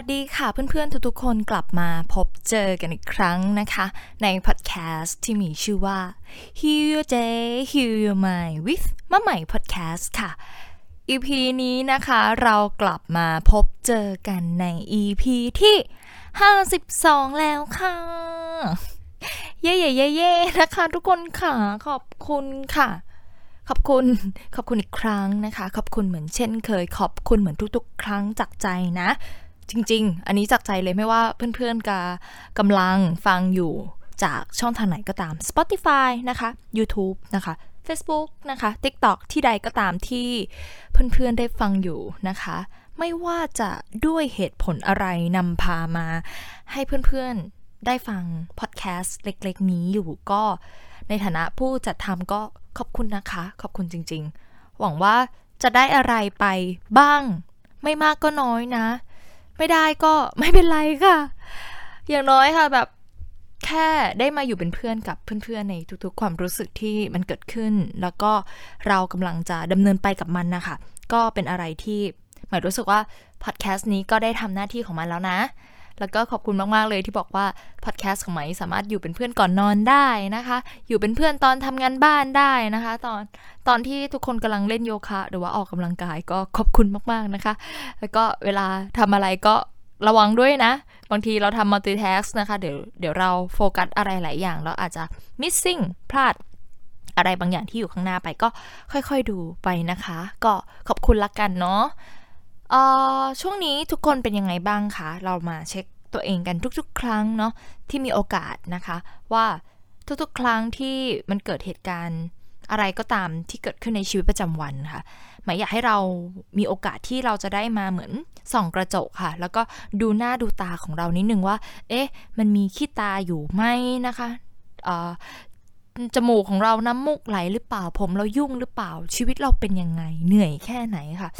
วัสดีค่ะเพื่อนๆ ทุกๆ คนกลับมาพบเจอกันอีกครั้งนะคะ ในพอดแคสต์ที่มีชื่อว่า Heal Your Day Heal Your Mind with มะใหม่ Podcast ค่ะ EP นี้นะคะเรากลับมาพบเจอกันใน EP ที่ 52 แล้วค่ะ เย่เย่เย่เย่นะคะทุกคนค่ะ ขอบคุณค่ะขอบคุณ ขอบคุณอีกครั้งนะคะ ขอบคุณเหมือนเช่นเคย ขอบคุณเหมือนทุกๆ ครั้งจากใจนะ จริง ๆ อันนี้จากใจเลยไม่ว่าเพื่อนๆกากำลังฟังอยู่จากช่องทางไหนก็ตาม Spotify นะคะ YouTube นะคะ Facebook นะคะ TikTok ที่ใดก็ตามที่เพื่อนๆได้ฟังอยู่นะคะ ไม่ว่าจะด้วยเหตุผลอะไรนำพามา ให้เพื่อนๆได้ฟังพอดแคสต์เล็กๆ นี้อยู่ก็ในฐานะผู้จัดทำก็ขอบคุณนะคะ ขอบคุณจริงๆ หวังว่าจะได้อะไรไปบ้าง ไม่มากก็น้อยนะ ไม่ได้ก็ไม่เป็นไรค่ะ อย่างน้อยค่ะแบบแค่ได้มาอยู่เป็นเพื่อนกับเพื่อนๆในทุกๆ ความรู้สึกที่มันเกิดขึ้น แล้วก็เรากำลังจะดำเนินไปกับมันนะคะ ก็เป็นอะไรที่หมายรู้สึกว่าพอดแคสต์นี้ก็ได้ทำหน้าที่ของมันแล้วนะ แล้วก็ขอบคุณมาก ๆ เลยที่บอกว่าพอดแคสต์ของไหมสามารถอยู่เป็นเพื่อนก่อนนอนได้นะคะ อยู่เป็นเพื่อนตอนทำงานบ้านได้นะคะ ตอนตอนที่ทุกคนกำลังเล่นโยคะหรือว่าออกกำลังกายก็ขอบคุณมาก ๆ นะคะ แล้วก็เวลาทำอะไรก็ระวังด้วยนะ บางทีเราทำ multitask นะคะ เดี๋ยวเดี๋ยวเราโฟกัสอะไรหลายอย่างเราอาจจะ missing พลาดอะไรบางอย่างที่อยู่ข้างหน้าไปก็ค่อยๆดูไปนะคะ ก็ขอบคุณละกันเนาะ ช่วงนี้ทุกคนเป็นยังไงบ้างคะ เรามาเช็คตัวเองกันทุกๆ ครั้งเนาะที่มีโอกาสนะคะ ว่าทุกๆ ครั้งที่มันเกิดเหตุการณ์อะไรก็ตามที่เกิดขึ้นในชีวิตประจำวันค่ะ หมายอยากให้เรามีโอกาสที่เราจะได้มาเหมือนส่องกระจกค่ะ แล้วก็ดูหน้าดูตาของเรานิดนึงว่า เอ๊ะ มันมีขี้ตาอยู่ไหมนะคะจมูกของเราน้ำมูกไหลหรือเปล่า ผมเรายุ่งหรือเปล่า ชีวิตเราเป็นยังไง เหนื่อยแค่ไหนค่ะ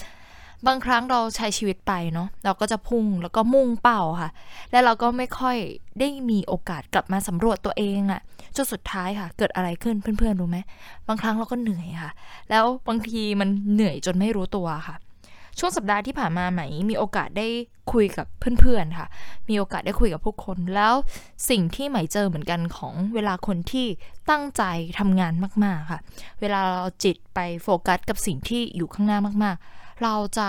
บางครั้งเราใช้ชีวิตไปเนาะเราก็จะพุ่งแล้วก็มุ่งเป้าค่ะ และเราก็ไม่ค่อยได้มีโอกาสกลับมาสำรวจตัวเองอะจนสุดท้ายค่ะ เกิดอะไรขึ้นเพื่อนๆรู้ไหมบางครั้งเราก็เหนื่อยค่ะ แล้วบางทีมันเหนื่อยจนไม่รู้ตัวค่ะ ช่วงสัปดาห์ที่ผ่านมาไหม มีโอกาสได้คุยกับเพื่อนๆค่ะ มีโอกาสได้คุยกับผู้คน แล้วสิ่งที่ไหมเจอเหมือนกันของเวลาคนที่ตั้งใจทำงานมากๆค่ะ เวลาเราจิตไปโฟกัสกับสิ่งที่อยู่ข้างหน้ามากๆ เราจะ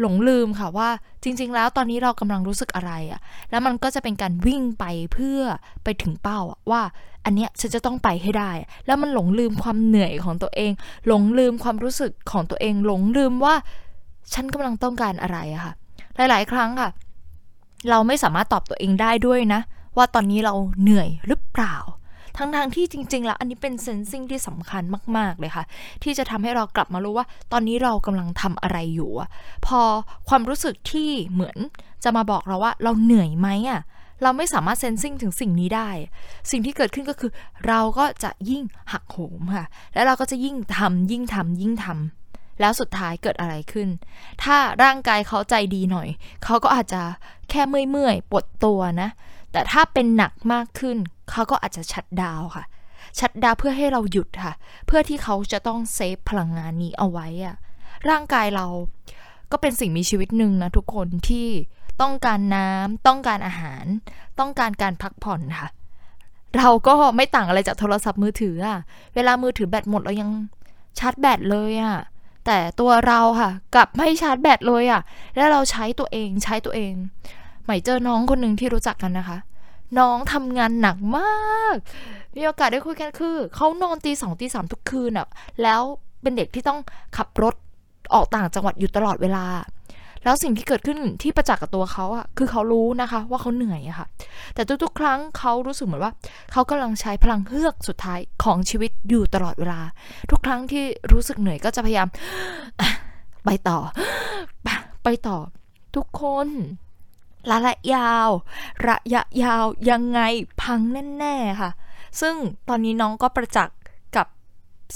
หลงลืมค่ะว่าจริง ๆ แล้วตอนนี้เรากำลังรู้สึกอะไรอะแล้วมันก็จะเป็นการวิ่งไปเพื่อไปถึงเป้าอะว่าอันเนี้ยฉันจะต้องไปให้ได้ แล้วมันหลงลืมความเหนื่อยของตัวเอง หลงลืมความรู้สึกของตัวเอง หลงลืมว่าฉันกำลังต้องการอะไรอะค่ะ หลาย ๆ ครั้งค่ะ เราไม่สามารถตอบตัวเองได้ด้วยนะ ว่าตอนนี้เราเหนื่อยหรือเปล่า ทั้งทางที่จริง ๆ แล้วอันนี้เป็นเซนซิงที่สำคัญมาก ๆ เลยค่ะ ที่จะทำให้เรากลับมารู้ว่า ตอนนี้เรากำลังทำอะไรอยู่อะพอความรู้สึกที่เหมือนจะมาบอกเราว่าเราเหนื่อยไหมอะเราไม่สามารถเซนซิงถึงสิ่งนี้ได้ สิ่งที่เกิดขึ้นก็คือ เราก็จะยิ่งหักโหมค่ะ แล้วเราก็จะยิ่งทำยิ่งทำยิ่งทำแล้วสุดท้ายเกิดอะไรขึ้น ถ้าร่างกายเขาใจดีหน่อย เขาก็อาจจะแค่เมื่อยๆปวดตัวนะ แต่ถ้าเป็นหนักมากขึ้น เขาก็อาจจะชัดดาวค่ะ ชัดดาวเพื่อให้เราหยุดค่ะ เพื่อที่เขาจะต้องเซฟพลังงานนี้เอาไว้อะร่างกายเราก็เป็นสิ่งมีชีวิตหนึ่งนะทุกคนที่ต้องการน้ำต้องการอาหาร ต้องการการพักผ่อนค่ะ เราก็ไม่ต่างอะไรจากโทรศัพท์มือถืออะเวลามือถือแบตหมดเรายังชาร์จแบตเลยอะแต่ตัวเราค่ะกลับไม่ชาร์จแบตเลยอะแล้วเราใช้ตัวเองใช้ตัวเอง หม่เจอน้องคนหนึ่งที่รู้จักกันนะคะ น้องทำงานหนักมาก มีโอกาสได้คุยกันคือเขานอนตีสองตีสามทุกคืนอะแล้วเป็นเด็กที่ต้องขับรถออกต่างจังหวัดอยู่ตลอดเวลา แล้วสิ่งที่เกิดขึ้นที่ประจักษ์กับตัวเขาอะคือเขารู้นะคะว่าเขาเหนื่อยอะค่ะ แต่ทุกๆ ครั้งเขารู้สึกเหมือนว่า เขากำลังใช้พลังเฮือกสุดท้ายของชีวิตอยู่ตลอดเวลา ทุกครั้งที่รู้สึกเหนื่อยก็จะพยายามไปต่อ ไปต่อ ทุกคน ระยะยาว ระยะยาวยังไงพังแน่ๆค่ะ ซึ่งตอนนี้น้องก็ประจักษ์กับ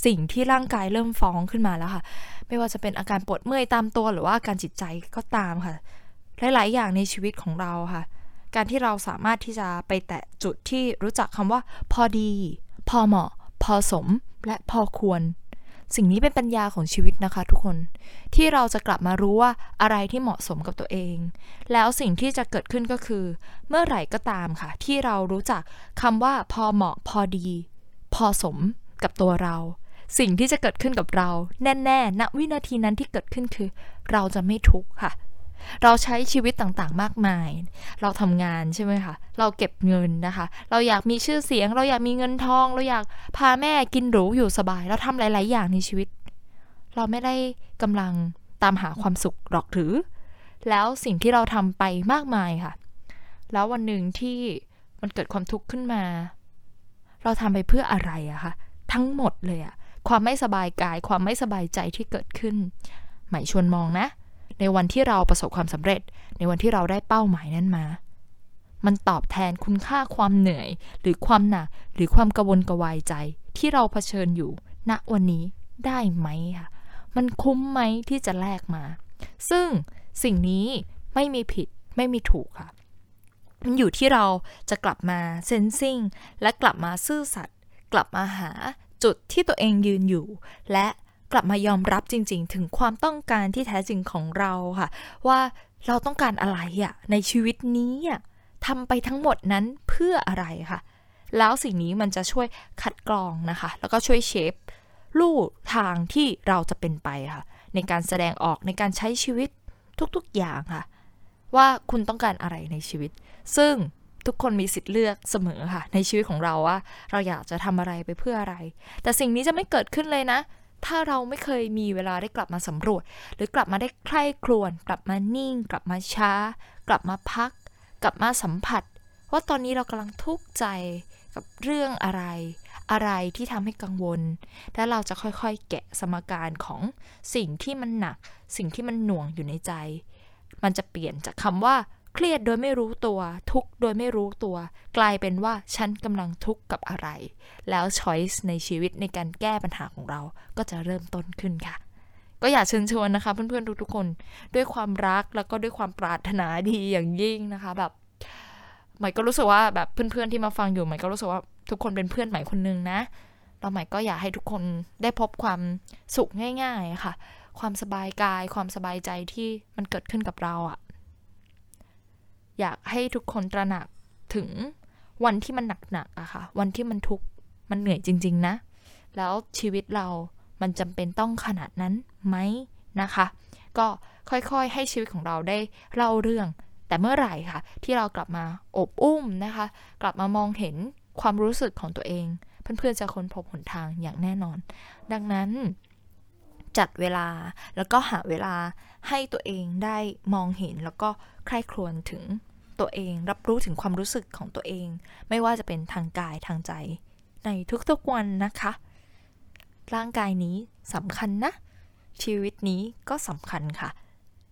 สิ่งที่ร่างกายเริ่มฟ้องขึ้นมาแล้วค่ะ ไม่ว่าจะเป็นอาการปวดเมื่อยตามตัวหรือว่าอาการจิตใจก็ตามค่ะ หลายๆ อย่างในชีวิตของเราค่ะ การที่เราสามารถที่จะไปแตะจุดที่รู้จักคำว่า พอดี พอเหมาะ พอสมและพอควร สิ่งนี้เป็นปัญญาของชีวิตนะคะทุกคนที่เราจะกลับมารู้ว่าอะไรที่เหมาะสมกับตัวเอง แล้วสิ่งที่จะเกิดขึ้นก็คือ เมื่อไหร่ก็ตามค่ะ ที่เรารู้จักคำว่าพอเหมาะพอดี พอสมกับตัวเรา สิ่งที่จะเกิดขึ้นกับเรา แน่ๆณวินาทีนั้นที่เกิดขึ้นคือ เราจะไม่ทุกข์ค่ะ เราใช้ชีวิตต่างๆ มากมาย เราทำงานใช่ไหมคะ เราเก็บเงินนะคะ เราอยากมีชื่อเสียง เราอยากมีเงินทอง เราอยากพาแม่กินหรูอยู่สบาย เราทำหลาย ๆ อย่างในชีวิต เราไม่ได้กำลังตามหาความสุขหรอกหรือ แล้วสิ่งที่เราทำไปมากมายค่ะ แล้ววันหนึ่งที่มันเกิดความทุกข์ขึ้นมา เราทำไปเพื่ออะไรอะคะ ทั้งหมดเลยอะความไม่สบายกาย ความไม่สบายใจที่เกิดขึ้น หมายชวนมองนะ ในวันที่เราประสบความสำเร็จ ในวันที่เราได้เป้าหมายนั้นมา มันตอบแทนคุณค่าความเหนื่อย หรือความหนักหรือความกระวนกระวายใจ ที่เราเผชิญอยู่ ณวันนี้ได้ไหมค่ะมันคุ้มไหมที่จะแลกมา ซึ่งสิ่งนี้ไม่มีผิดไม่มีถูกค่ะ มันอยู่ที่เราจะกลับมาเซนซิงและกลับมาซื่อสัตย์กลับมาหาจุดที่ตัวเองยืนอยู่ และ กลับมายอมรับจริง ๆ ถึงความต้องการที่แท้จริงของเราค่ะ ว่าเราต้องการอะไรอะในชีวิตนี้อะทำไปทั้งหมดนั้นเพื่ออะไรค่ะ แล้วสิ่งนี้มันจะช่วยคัดกรองนะคะ แล้วก็ช่วยเชฟลู่ทางที่เราจะเป็นไปค่ะ ในการแสดงออกในการใช้ชีวิตทุกๆอย่างค่ะ ว่าคุณต้องการอะไรในชีวิต ซึ่งทุกคนมีสิทธิ์เลือกเสมอค่ะ ในชีวิตของเราว่า เราอยากจะทำอะไรไปเพื่ออะไร แต่สิ่งนี้จะไม่เกิดขึ้นเลยนะ ถ้าเราไม่เคยมีเวลาได้กลับมาสำรวจ หรือกลับมาได้ใคร่ครวญกลับมานิ่ง กลับมาช้า กลับมาพัก กลับมาสัมผัส ว่าตอนนี้เรากำลังทุกข์ใจกับเรื่องอะไร อะไรที่ทำให้กังวล และเราจะค่อยๆ แกะสมการของสิ่งที่มันหนัก สิ่งที่มันหน่วงอยู่ในใจ มันจะเปลี่ยนจากคำว่า เครียดโดยไม่รู้ตัว ทุกโดยไม่รู้ตัว กลายเป็นว่าฉันกำลังทุกข์กับอะไร แล้วช้อยส์ในชีวิตในการแก้ปัญหาของเราก็จะเริ่มต้นขึ้นค่ะ ก็อยากเชิญชวนนะคะ เพื่อนๆทุกๆคนด้วยความรักแล้วก็ด้วยความปรารถนาดีอย่างยิ่งนะคะแบบหม่ก็รู้สึกว่าแบบเพื่อนๆที่มาฟังอยู่หม่ก็รู้สึกว่าทุกคนเป็นเพื่อนใหม่คนนึงนะเราหม่ก็อยากให้ทุกคนได้พบความสุขง่าย ๆ ค่ะ ความสบายกาย ความสบายใจที่มันเกิดขึ้นกับเราอะ อยากให้ทุกคนตระหนักถึงวันที่มันหนักๆอะค่ะ วันที่มันทุกข์มันเหนื่อยจริง ๆ นะ แล้วชีวิตเรามันจำเป็นต้องขนาดนั้นไหมนะคะ ก็ค่อยๆให้ชีวิตของเราได้เล่าเรื่อง แต่เมื่อไหร่ค่ะ ที่เรากลับมาอบอุ้มนะคะ กลับมามองเห็นความรู้สึกของตัวเอง เพื่อนๆจะค้นพบหนทางอย่างแน่นอน ดังนั้น จัดเวลา แล้วก็หาเวลาให้ตัวเองได้มองเห็นแล้วก็ใคร่ครวญถึงตัวเอง รับรู้ถึงความรู้สึกของตัวเอง ไม่ว่าจะเป็นทางกายทางใจ ในทุกๆวันนะคะ ร่างกายนี้สำคัญนะ ชีวิตนี้ก็สำคัญค่ะ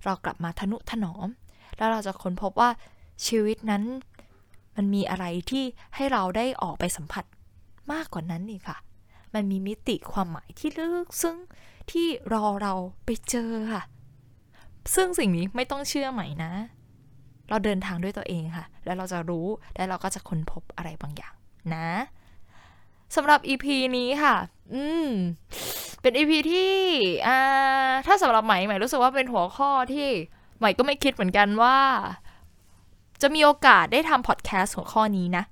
เรากลับมาทนุถนอม แล้วเราจะค้นพบว่าชีวิตนั้นมันมีอะไรที่ให้เราได้ออกไปสัมผัสมากกว่านั้นอีกค่ะ มันมีมิติความหมายที่ลึกซึ้งที่รอเราไปเจอค่ะ ซึ่งสิ่งนี้ไม่ต้องเชื่อใหม่นะ เราเดินทางด้วยตัวเองค่ะ แล้วเราจะรู้และเราก็จะค้นพบอะไรบางอย่างนะสำหรับ EP นี้ค่ะ อืม เป็น EP ที่ อ่า ถ้าสำหรับใหม่ใใหม่รู้สึกว่าเป็นหัวข้อที่ใหม่ก็ไม่คิดเหมือนกันว่า จะมีโอกาสได้ทำพอดแคสต์หัวข้อนี้นะ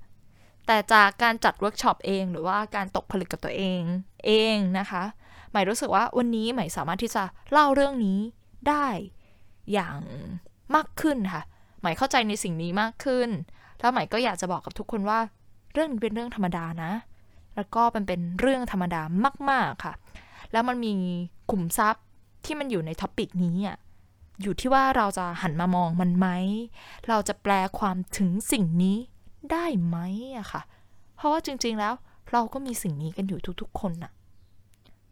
แต่จากการจัดเวิร์กช็อปเองหรือว่าการตกผลึกกับตัวเองเองนะคะ หม่รู้สึกว่าวันนี้ใหม่สามารถที่จะเล่าเรื่องนี้ได้อย่างมากขึ้นค่ะ ใหม่เข้าใจในสิ่งนี้มากขึ้น แล้วใหม่ก็อยากจะบอกกับทุกคนว่า เรื่องนี้เป็นเรื่องธรรมดานะ แล้วก็มันเป็นเรื่องธรรมดามาก ๆค่ะ แล้วมันมีขุมทรัพย์ที่มันอยู่ในท็อปิกนี้อะอยู่ที่ว่าเราจะหันมามองมันไหม เราจะแปลความถึงสิ่งนี้ ได้ไหมอะค่ะ เพราะว่าจริง ๆ แล้วเราก็มีสิ่งนี้กันอยู่ทุกๆ คนน่ะ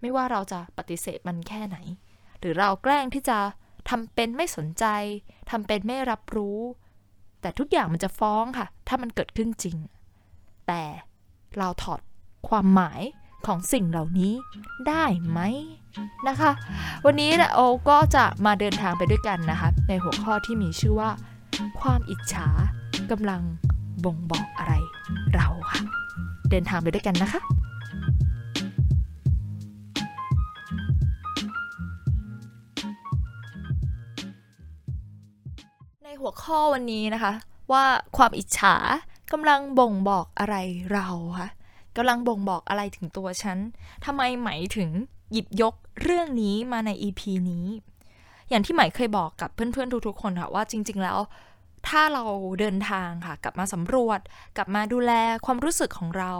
ไม่ว่าเราจะปฏิเสธมันแค่ไหน หรือเราแกล้งที่จะทำเป็นไม่สนใจทำเป็นไม่รับรู้ แต่ทุกอย่างมันจะฟ้องค่ะ ถ้ามันเกิดขึ้นจริง แต่เราถอดความหมายของสิ่งเหล่านี้ได้ไหมนะคะ วันนี้โอก็จะมาเดินทางไปด้วยกันนะคะ ในหัวข้อที่มีชื่อว่า ความอิจฉากำลัง บ่งบอกอะไรเราค่ะ เดินทางไปด้วยกันนะคะในหัวข้อวันนี้นะคะ ว่าความอิจฉากำลังบ่งบอกอะไรเราคะกำลังบ่งบอกอะไรถึงตัวฉันทำไมไหมถึงหยิบยกเรื่องนี้มาใน EP นี้ อย่างที่ไหมเคยบอกกับเพื่อนๆทุกๆคนค่ะว่าจริง ๆ แล้ว ถ้าเราเดินทางค่ะ กลับมาสำรวจ กลับมาดูแลความรู้สึกของเรา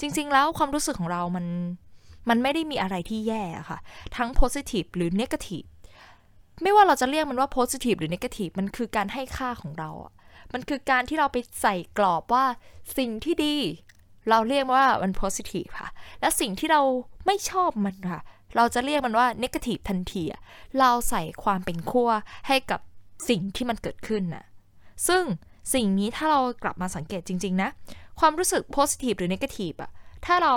จริง ๆ แล้วความรู้สึกของเรามันมันไม่ได้มีอะไรที่แย่ค่ะ ทั้ง positive หรือ negative ไม่ว่าเราจะเรียกมันว่า positive หรือ negative มันคือการให้ค่าของเราอะมันคือการที่เราไปใส่กรอบว่าสิ่งที่ดี เราเรียกว่ามัน positive ค่ะ และสิ่งที่เราไม่ชอบมันค่ะ เราจะเรียกมันว่า negative ทันที เราใส่ความเป็นขั้วให้กับสิ่งที่มันเกิดขึ้นน่ะ ซึ่งสิ่งนี้ถ้าเรากลับมาสังเกตจริง ๆ นะ ความรู้สึก positive หรือ negative อะถ้าเรา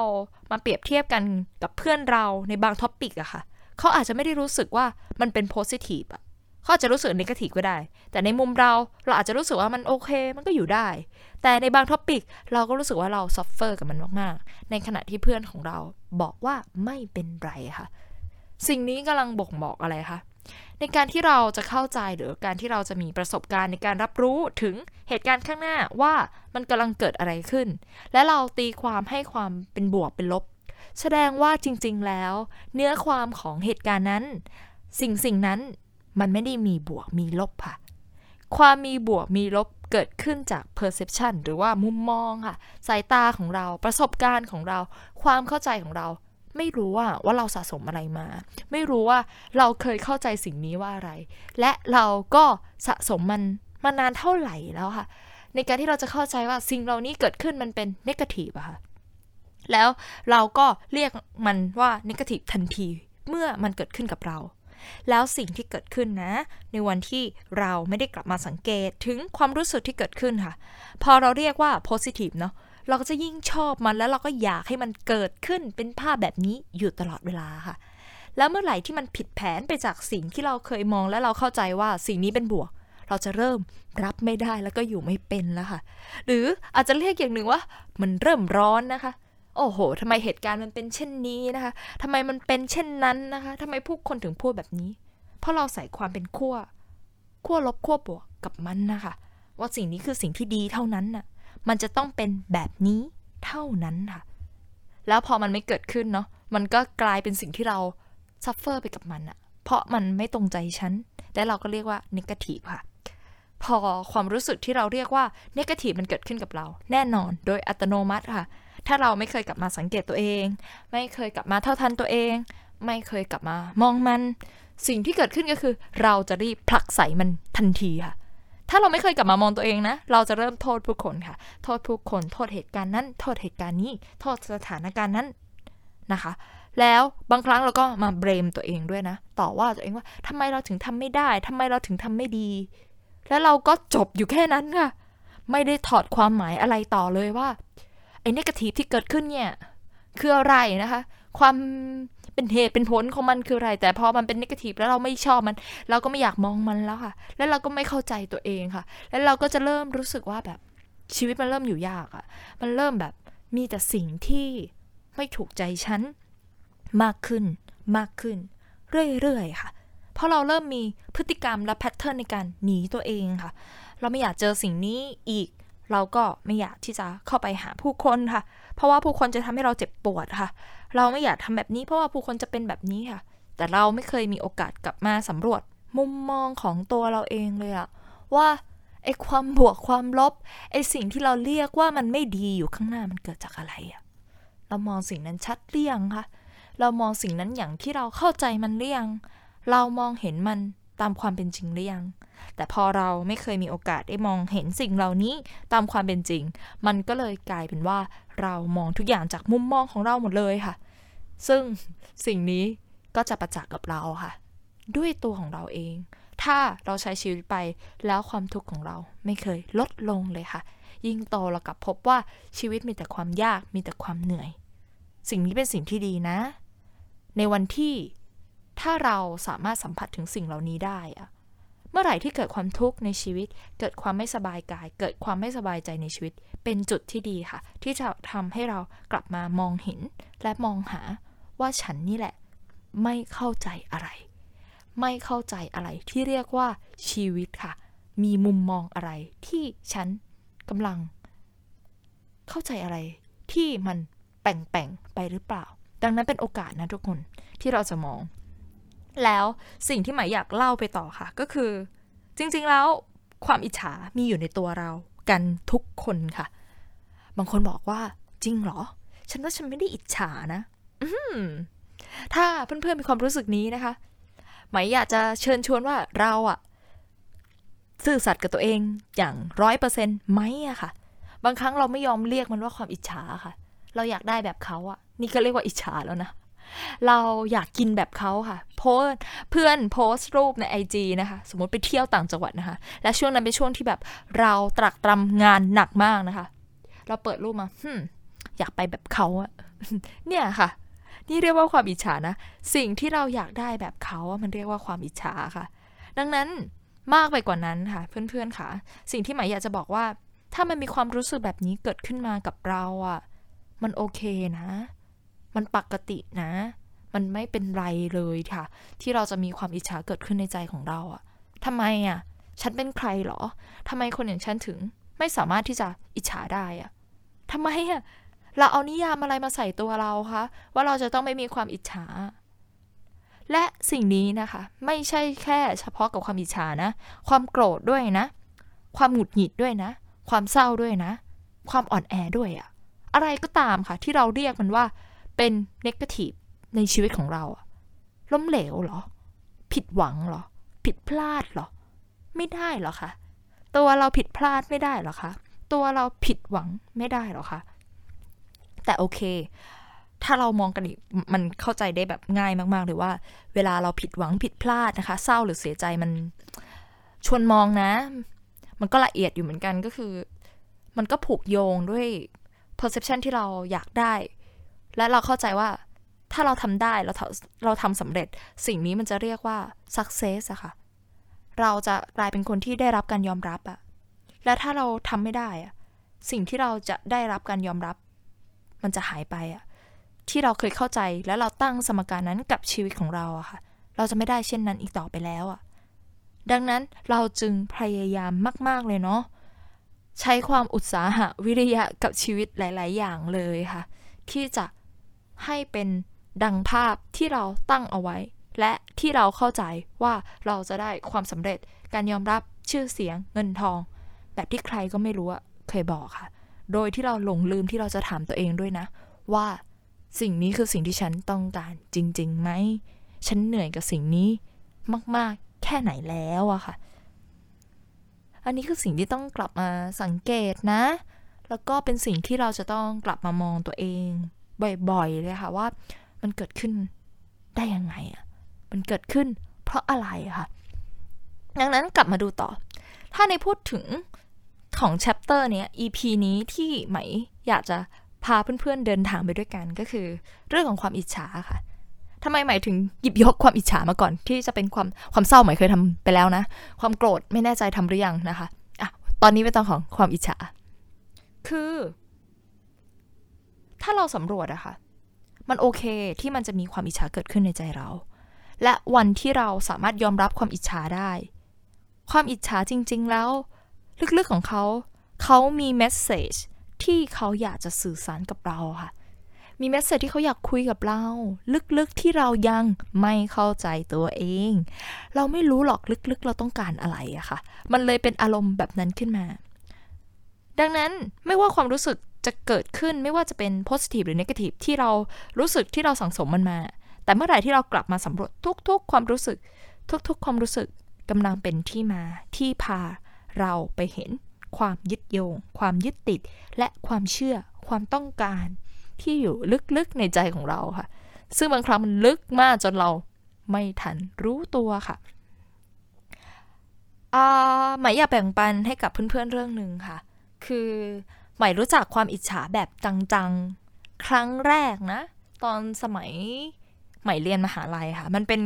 มาเปรียบเทียบกันกับเพื่อนเราในบาง topic อะค่ะ เขาอาจจะไม่ได้รู้สึกว่ามันเป็น positive อะเขาอาจจะรู้สึก negative ก็ได้ แต่ในมุมเราเราอาจจะรู้สึกว่ามันโอเค มันก็อยู่ได้ แต่ในบาง topic เราก็รู้สึกว่าเรา suffer กับมันมาก ๆ ในขณะที่เพื่อนของเราบอกว่าไม่เป็นไรค่ะ สิ่งนี้กำลังบ่งบอกอะไรคะ ในการที่เราจะเข้าใจหรือการที่เราจะมีประสบการณ์ในการรับรู้ถึงเหตุการณ์ข้างหน้าว่ามันกำลังเกิดอะไรขึ้น และเราตีความให้ความเป็นบวกเป็นลบ แสดงว่าจริง ๆ แล้ว เนื้อความของเหตุการณ์นั้น สิ่งสิ่งนั้นมันไม่ได้มีบวกมีลบค่ะ ความมีบวกมีลบเกิดขึ้นจาก perception หรือว่ามุมมองค่ะ สายตาของเราประสบการณ์ของเรา ความเข้าใจของเรา ไม่รู้ว่าว่าเราสะสมอะไรมา ไม่รู้ว่าเราเคยเข้าใจสิ่งนี้ว่าอะไร และเราก็สะสมมันมานานเท่าไหร่แล้วค่ะ ในการที่เราจะเข้าใจว่าสิ่งเหล่านี้เกิดขึ้นมันเป็น negative อะค่ะแล้วเราก็เรียกมันว่า negative ทันทีเมื่อมันเกิดขึ้นกับเรา แล้วสิ่งที่เกิดขึ้นนะ ในวันที่เราไม่ได้กลับมาสังเกตถึงความรู้สึกที่เกิดขึ้นค่ะ พอเราเรียกว่า positive เนาะ เราก็จะยิ่งชอบมันแล้วเราก็อยากให้มันเกิดขึ้นเป็นภาพแบบนี้อยู่ตลอดเวลาค่ะ แล้วเมื่อไหร่ที่มันผิดแผนไปจากสิ่งที่เราเคยมองและเราเข้าใจว่าสิ่งนี้เป็นบวก เราจะเริ่มรับไม่ได้แล้วก็อยู่ไม่เป็นแล้วค่ะ หรืออาจจะเรียกอย่างหนึ่งว่า มันเริ่มร้อนนะคะโอ้โห ทำไมเหตุการณ์มันเป็นเช่นนี้นะคะ ทำไมมันเป็นเช่นนั้นนะคะ ทำไมผู้คนถึงพูดแบบนี้ เพราะเราใส่ความเป็นขั้ว ขั้วลบขั้วบวกกับมันนะคะ ว่าสิ่งนี้คือสิ่งที่ดีเท่านั้นน่ะ มันจะต้องเป็นแบบนี้เท่านั้นค่ะ แล้วพอมันไม่เกิดขึ้นเนาะ มันก็กลายเป็นสิ่งที่เรา suffer ไปกับมันอะเพราะมันไม่ตรงใจฉัน และเราก็เรียกว่า negative ค่ะ พอความรู้สึกที่เราเรียกว่า negative มันเกิดขึ้นกับเรา แน่นอนโดยอัตโนมัติค่ะ ถ้าเราไม่เคยกลับมาสังเกตตัวเอง ไม่เคยกลับมาเท่าทันตัวเอง ไม่เคยกลับมามองมัน สิ่งที่เกิดขึ้นก็คือ เราจะรีบผลักไสมันทันทีค่ะ ถ้าเราไม่เคยกลับมามองตัวเองนะ เราจะเริ่มโทษผู้คนค่ะ โทษผู้คน โทษเหตุการณ์นั้น โทษเหตุการณ์นี้ โทษสถานการณ์นั้นนะคะ แล้วบางครั้งเราก็มาเบรมตัวเองด้วยนะ ต่อว่าตัวเองว่าทำไมเราถึงทำไม่ได้ทำไมเราถึงทำไม่ดี แล้วเราก็จบอยู่แค่นั้นค่ะ ไม่ได้ถอดความหมายอะไรต่อเลยว่าไอ้นกาทีฟที่เกิดขึ้นเนี่ย คืออะไรนะคะ ความ เป็นเหตุเป็นผลของมันคืออะไร แต่พอมันเป็นเกทีฟแล้วเราไม่ชอบมัน เราก็ไม่อยากมองมันแล้วค่ะ แล้วเราก็ไม่เข้าใจตัวเองค่ะ แล้วเราก็จะเริ่มรู้สึกว่าแบบชีวิตมันเริ่มอยู่ยากอะ่ะ มันเริ่มแบบมีแต่สิ่งที่ไม่ถูกใจฉันมากขึ้นมากขึ้น เรื่อยๆค่ะ เพราะเราเริ่มมีพฤติกรรมและแพทเทิร์นในการหนีตัวเองค่ะ เราไม่อยากเจอสิ่งนี้อีก เราก็ไม่อยากที่จะเข้าไปหาผู้คนค่ะ เพราะว่าผู้คนจะทำให้เราเจ็บปวดค่ะ เราไม่อยากทำแบบนี้เพราะว่าผู้คนจะเป็นแบบนี้ค่ะ แต่เราไม่เคยมีโอกาสกลับมาสำรวจ มุมมองของตัวเราเองเลยอะว่าไอ้ความบวกความลบไอ้สิ่งที่เราเรียกว่ามันไม่ดีอยู่ข้างหน้ามันเกิดจากอะไรอะเรามองสิ่งนั้นชัดเรียงคะเรามองสิ่งนั้นอย่างที่เราเข้าใจมันเรียงเรามองเห็นมัน ตามความเป็นจริงหรือยัง แต่พอเราไม่เคยมีโอกาสได้มองเห็นสิ่งเหล่านี้ตามความเป็นจริง มันก็เลยกลายเป็นว่าเรามองทุกอย่างจากมุมมองของเราหมดเลยค่ะ ซึ่งสิ่งนี้ก็จะประจักษ์กับเราค่ะ ด้วยตัวของเราเอง ถ้าเราใช้ชีวิตไปแล้วความทุกข์ของเราไม่เคยลดลงเลยค่ะ ยิ่งโตเรากลับพบว่าชีวิตมีแต่ความยากมีแต่ความเหนื่อย สิ่งนี้เป็นสิ่งที่ดีนะ ในวันที่ ถ้าเราสามารถสัมผัสถึงสิ่งเหล่านี้ได้อะเมื่อไหร่ที่เกิดความทุกข์ในชีวิต เกิดความไม่สบายกาย เกิดความไม่สบายใจในชีวิต เป็นจุดที่ดีค่ะ ที่จะทำให้เรากลับมามองเห็น และมองหาว่าฉันนี่แหละ ไม่เข้าใจอะไร ไม่เข้าใจอะไรที่เรียกว่าชีวิตค่ะ มีมุมมองอะไรที่ฉันกำลัง เข้าใจอะไรที่มันแป่งๆไปหรือเปล่า ดังนั้นเป็นโอกาสนะทุกคนที่เราจะมอง แล้วสิ่งที่หมายอยากเล่าไปต่อค่ะ ก็คือ จริงๆแล้วความอิจฉามีอยู่ในตัวเรากันทุกคนค่ะ บางคนบอกว่าจริงเหรอ ฉันว่าฉันไม่ได้อิจฉานะถ้าเพื่อนๆมีความรู้สึกนี้นะคะ หมายอยากจะเชิญชวนว่าเราอะซื่อสัตย์กับตัวเองอย่างร้อยเปอร์เซ็นต์ไหมอะค่ะ บางครั้งเราไม่ยอมเรียกมันว่าความอิจฉาค่ะ เราอยากได้แบบเขาอะนี่ก็เรียกว่าอิจฉาแล้วนะ เราอยากกินแบบเขาค่ะโพสเพื่อนโพสรูปใน IG นะคะ สมมติไปเที่ยวต่างจังหวัดนะคะ และช่วงนั้นเป็นช่วงที่แบบเราตรักตรำงานหนักมากนะคะ เราเปิดรูปมาฮึอยากไปแบบเขาอะเนี่ยค่ะ นี่เรียกว่าความอิจฉานะ สิ่งที่เราอยากได้แบบเขาอะมันเรียกว่าความอิจฉาค่ะ ดังนั้นมากไปกว่านั้นค่ะ เพื่อนๆค่ะ สิ่งที่หมายอยากจะบอกว่า ถ้ามันมีความรู้สึกแบบนี้เกิดขึ้นมากับเราอะมันโอเคนะ มันปกตินะ มันไม่เป็นไรเลยค่ะ ที่เราจะมีความอิจฉาเกิดขึ้นในใจของเราอะทำไมอะฉันเป็นใครหรอทำไมคนอย่างฉันถึง ไม่สามารถที่จะอิจฉาได้อะทำไมอะเราเอานิยามอะไรมาใส่ตัวเราคะว่าเราจะต้องไม่มีความอิจฉา และสิ่งนี้นะคะ ไม่ใช่แค่เฉพาะกับความอิจฉานะ ความโกรธด้วยนะ ความหงุดหงิดด้วยนะ ความเศร้าด้วยนะ ความอ่อนแอด้วยอะอะไรก็ตามค่ะ ที่เราเรียกมันว่า เป็นเนกาทีฟในชีวิตของเราล้มเหลวเหรอ ผิดหวังเหรอ ผิดพลาดเหรอ ไม่ได้หรอคะตัวเราผิดพลาดไม่ได้หรอคะตัวเราผิดหวังไม่ได้หรอคะแต่โอเค ถ้าเรามองกันอีกมันเข้าใจได้แบบง่ายมากๆเลยว่า เวลาเราผิดหวังผิดพลาดนะคะ เศร้าหรือเสียใจมันชวนมองนะ มันก็ละเอียดอยู่เหมือนกันก็คือ มันก็ผูกโยงด้วย perception ที่เราอยากได้ และเราเข้าใจว่าถ้าเราทำได้เราเราทำสำเร็จ สิ่งนี้มันจะเรียกว่า success อะค่ะ เราจะกลายเป็นคนที่ได้รับการยอมรับอะและถ้าเราทำไม่ได้อะสิ่งที่เราจะได้รับการยอมรับ มันจะหายไปอะที่เราเคยเข้าใจและเราตั้งสมการนั้นกับชีวิตของเราอะค่ะ เราจะไม่ได้เช่นนั้นอีกต่อไปแล้วอะดังนั้นเราจึงพยายามมาก ๆ เลยเนาะใช้ความอุตสาหะวิริยะกับชีวิตหลาย ๆ อย่างเลยค่ะ ที่จะ ให้เป็นดังภาพที่เราตั้งเอาไว้ และที่เราเข้าใจว่าเราจะได้ความสำเร็จการยอมรับชื่อเสียงเงินทอง แบบที่ใครก็ไม่รู้เคยบอกค่ะ โดยที่เราหลงลืมที่เราจะถามตัวเองด้วยนะ ว่าสิ่งนี้คือสิ่งที่ฉันต้องการจริงๆไหม ฉันเหนื่อยกับสิ่งนี้มากๆ แค่ไหนแล้วอะค่ะ อันนี้คือสิ่งที่ต้องกลับมาสังเกตนะ แล้วก็เป็นสิ่งที่เราจะต้องกลับมามองตัวเอง บ่อยๆเลยค่ะว่ามันเกิดขึ้นได้ยังไงอะมันเกิดขึ้นเพราะอะไรค่ะ ดังนั้นกลับมาดูต่อ ถ้าในพูดถึงของแชปเตอร์เนี้ย EP นี้ที่ไหมอยากจะพาเพื่อนๆเดินทางไปด้วยกันก็คือ เรื่องของความอิจฉาค่ะทำไมหมายถึงหยิบยกความอิจฉามาก่อน ที่จะเป็นความความเศร้าหมายเคยทำไปแล้วนะ ความโกรธไม่แน่ใจทำหรือยังนะคะอะตอนนี้เป็นตอนของความอิจฉา คือ ถ้าเราสำรวจอะคะ่ะ มันโอเคที่มันจะมีความอิจฉาเกิดขึ้นในใจเรา และวันที่เราสามารถยอมรับความอิจฉาได้ ความอิจฉาจริง ๆ แล้ว ลึกๆของเขา เขามี message ที่เขาอยากจะสื่อสารกับเราค่ะ มี message ที่เขาอยากคุยกับเรา ลึกๆที่เรายังไม่เข้าใจตัวเอง เราไม่รู้หรอกลึกๆ เราต้องการอะไรอะค่ะ มันเลยเป็นอารมณ์แบบนั้นขึ้นมา ดังนั้นไม่ว่าความรู้สึก จะเกิดขึ้นไม่ว่าจะเป็น positive หรือ negative ที่เรารู้สึกที่เราสังสมมันมา แต่เมื่อไหร่ที่เรากลับมาสำรวจทุก ๆ ความรู้สึก ทุกๆ ความรู้สึกกำลังเป็นที่มาที่พาเราไปเห็นความยึดโยง ความยึดติด และความเชื่อความต้องการที่อยู่ลึกๆในใจของเราค่ะ ซึ่งบางครั้งมันลึกมากจนเราไม่ทันรู้ตัวค่ะอ่าหมายอยากแบ่งปันให้กับเพื่อนๆเรื่องหนึ่งค่ะ คือ หมายรู้จักความอิจฉาแบบจังๆ ครั้งแรกนะ ตอนสมัยใหม่เรียนมหาลัยค่ะ มันเป็น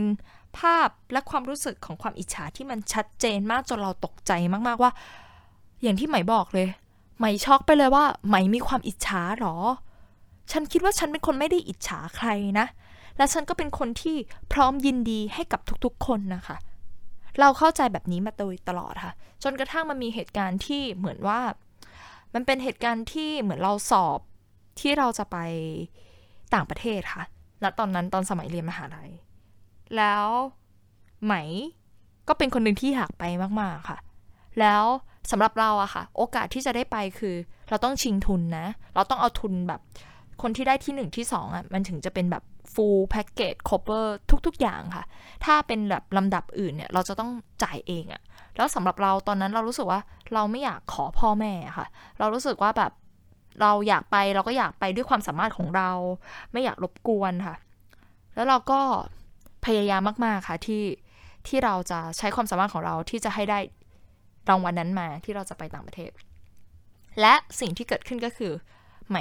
ภาพและความรู้สึกของความอิจฉาที่มันชัดเจนมากจนเราตกใจมากๆว่า อย่างที่ใหม่บอกเลย ใหม่ช็อกไปเลยว่าใหม่มีความอิจฉาหรอ ฉันคิดว่าฉันเป็นคนไม่ได้อิจฉาใครนะ และฉันก็เป็นคนที่พร้อมยินดีให้กับทุกๆ คนนะคะเราเข้าใจแบบนี้มาโดยตลอดค่ะ จนกระทั่งมันมีเหตุการณ์ที่เหมือนว่า มันเป็นเหตุการณ์ที่เหมือนเราสอบที่เราจะไปต่างประเทศค่ะณตอนนั้นตอนสมัยเรียนมหาลัย แล้วไหมก็เป็นคนหนึ่งที่อยากไปมากๆค่ะ แล้วสำหรับเราอะค่ะ โอกาสที่จะได้ไปคือ เราต้องชิงทุนนะ เราต้องเอาทุนแบบ คนที่ได้ที่หนึ่งที่สองอะมันถึงจะเป็นแบบ full package cover ทุก ๆ อย่างค่ะ ถ้าเป็นแบบลำดับอื่นเนี่ย เราจะต้องจ่ายเองอะ แล้วสำหรับเราตอนนั้นเรารู้สึกว่าเราไม่อยากขอพ่อแม่ค่ะ เรารู้สึกว่าแบบเราอยากไปเราก็อยากไปด้วยความสามารถของเรา ไม่อยากรบกวนค่ะ แล้วเราก็พยายามมาก ๆ ค่ะที่ที่เราจะใช้ความสามารถของเราที่จะให้ได้รางวัลนนั้นมาที่เราจะไปต่างประเทศ และสิ่งที่เกิดขึ้นก็คือ ไหม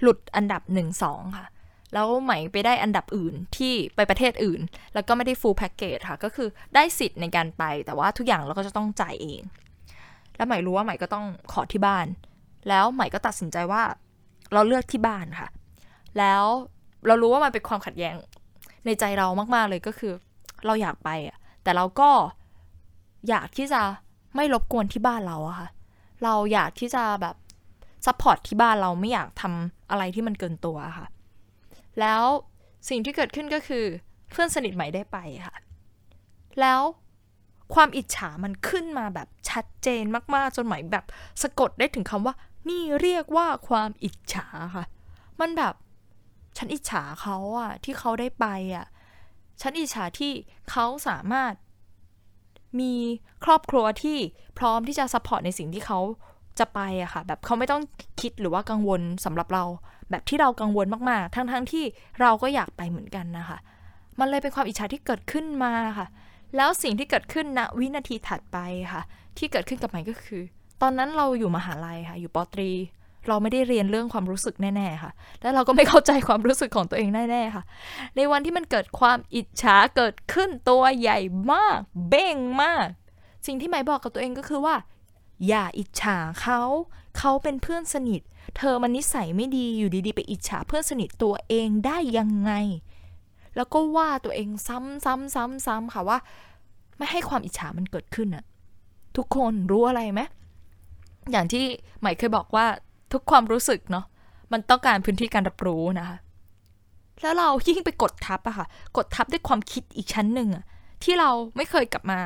หลุดอันดับหนึ่งสองค่ะ แล้วไหมไปได้อันดับอื่นที่ไปประเทศอื่น แล้วก็ไม่ได้ full package ค่ะ ก็คือได้สิทธิ์ในการไป แต่ว่าทุกอย่างเราก็จะต้องจ่ายเอง แล้วไหมรู้ว่าไหมก็ต้องขอที่บ้าน แล้วไหมก็ตัดสินใจว่า เราเลือกที่บ้านค่ะ แล้วเรารู้ว่ามันเป็นความขัดแย้งในใจเรามากๆเลยก็คือ เราอยากไปอะแต่เราก็อยากที่จะไม่รบกวนที่บ้านเราอะค่ะ เราอยากที่จะแบบ support ที่บ้านเราไม่อยากทำอะไรที่มันเกินตัวค่ะ แล้วสิ่งที่เกิดขึ้นก็คือเพื่อนสนิทใหม่ได้ไปค่ะ แล้วความอิจฉามันขึ้นมาแบบชัดเจนมากๆ จนใหม่แบบสะกดได้ถึงคำว่า นี่เรียกว่าความอิจฉาค่ะ มันแบบฉันอิจฉาเขาอะที่เขาได้ไปอะฉันอิจฉาที่เขาสามารถมีครอบครัวที่พร้อมที่จะ support ในสิ่งที่เขาจะไปอะค่ะ แบบเขาไม่ต้องคิดหรือว่ากังวลสำหรับเรา แบบที่เรากังวลมากๆ ทั้งๆที่เราก็อยากไปเหมือนกันนะคะ มันเลยเป็นความอิจฉาที่เกิดขึ้นมาค่ะ แล้วสิ่งที่เกิดขึ้นณวินาทีถัดไปค่ะ ที่เกิดขึ้นกับใหม่ก็คือ ตอนนั้นเราอยู่มหาลัยค่ะ อยู่ป.ตรี เราไม่ได้เรียนเรื่องความรู้สึกแน่ๆค่ะ แล้วเราก็ไม่เข้าใจความรู้สึกของตัวเองแน่ๆค่ะ ในวันที่มันเกิดความอิจฉาเกิดขึ้นตัวใหญ่มาก เบ้งมาก สิ่งที่ใหม่บอกกับตัวเองก็คือว่าอย่าอิจฉาเขา เขาเป็นเพื่อนสนิท เธอมันนิสัยไม่ดีอยู่ดีๆ ไปอิจฉาเพื่อนสนิทตัวเองได้ยังไง แล้วก็ว่าตัวเองซ้ำๆๆๆค่ะว่า ไม่ให้ความอิจฉามันเกิดขึ้นอะทุกคนรู้อะไรไหมอย่างที่ใหม่เคยบอกว่าทุกความรู้สึกเนาะมันต้องการพื้นที่การรับรู้นะคะแล้วเรายิ่งไปกดทับอะค่ะ กดทับด้วยความคิดอีกชั้นหนึ่งอะที่เราไม่เคยกลับมา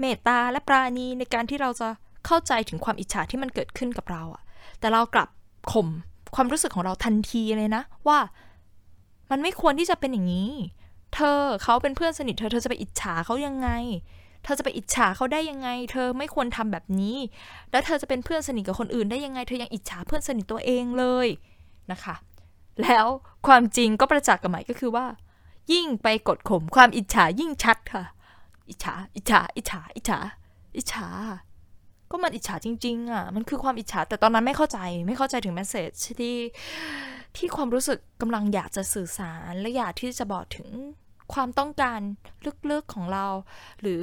เมตตาและปราณีในการที่เราจะเข้าใจถึงความอิจฉาที่มันเกิดขึ้นกับเราอะแต่เรากลับ ข่มความรู้สึกของเราทันทีเลยนะ ว่ามันไม่ควรที่จะเป็นอย่างนี้ เธอเขาเป็นเพื่อนสนิทเธอเธอจะไปอิจฉาเขายังไง เธอจะไปอิจฉาเขาได้ยังไง เธอไม่ควรทำแบบนี้ แล้วเธอจะเป็นเพื่อนสนิทกับคนอื่นได้ยังไง เธอยังอิจฉาเพื่อนสนิทตัวเองเลยนะคะ แล้วความจริงก็ประจักษ์กับหมายก็คือว่า ยิ่งไปกดข่มความอิจฉายิ่งชัดค่ะ อิจฉา อิจฉา อิจฉา อิจฉา อิจฉา ก็มันอิจฉาจริง ๆ อะ มันคือความอิจฉา แต่ตอนนั้นไม่เข้าใจ ไม่เข้าใจถึงแมสเซจที่ที่ความรู้สึกกำลังอยากจะสื่อสาร และอยากที่จะบอกถึงความต้องการลึกๆของเรา หรือ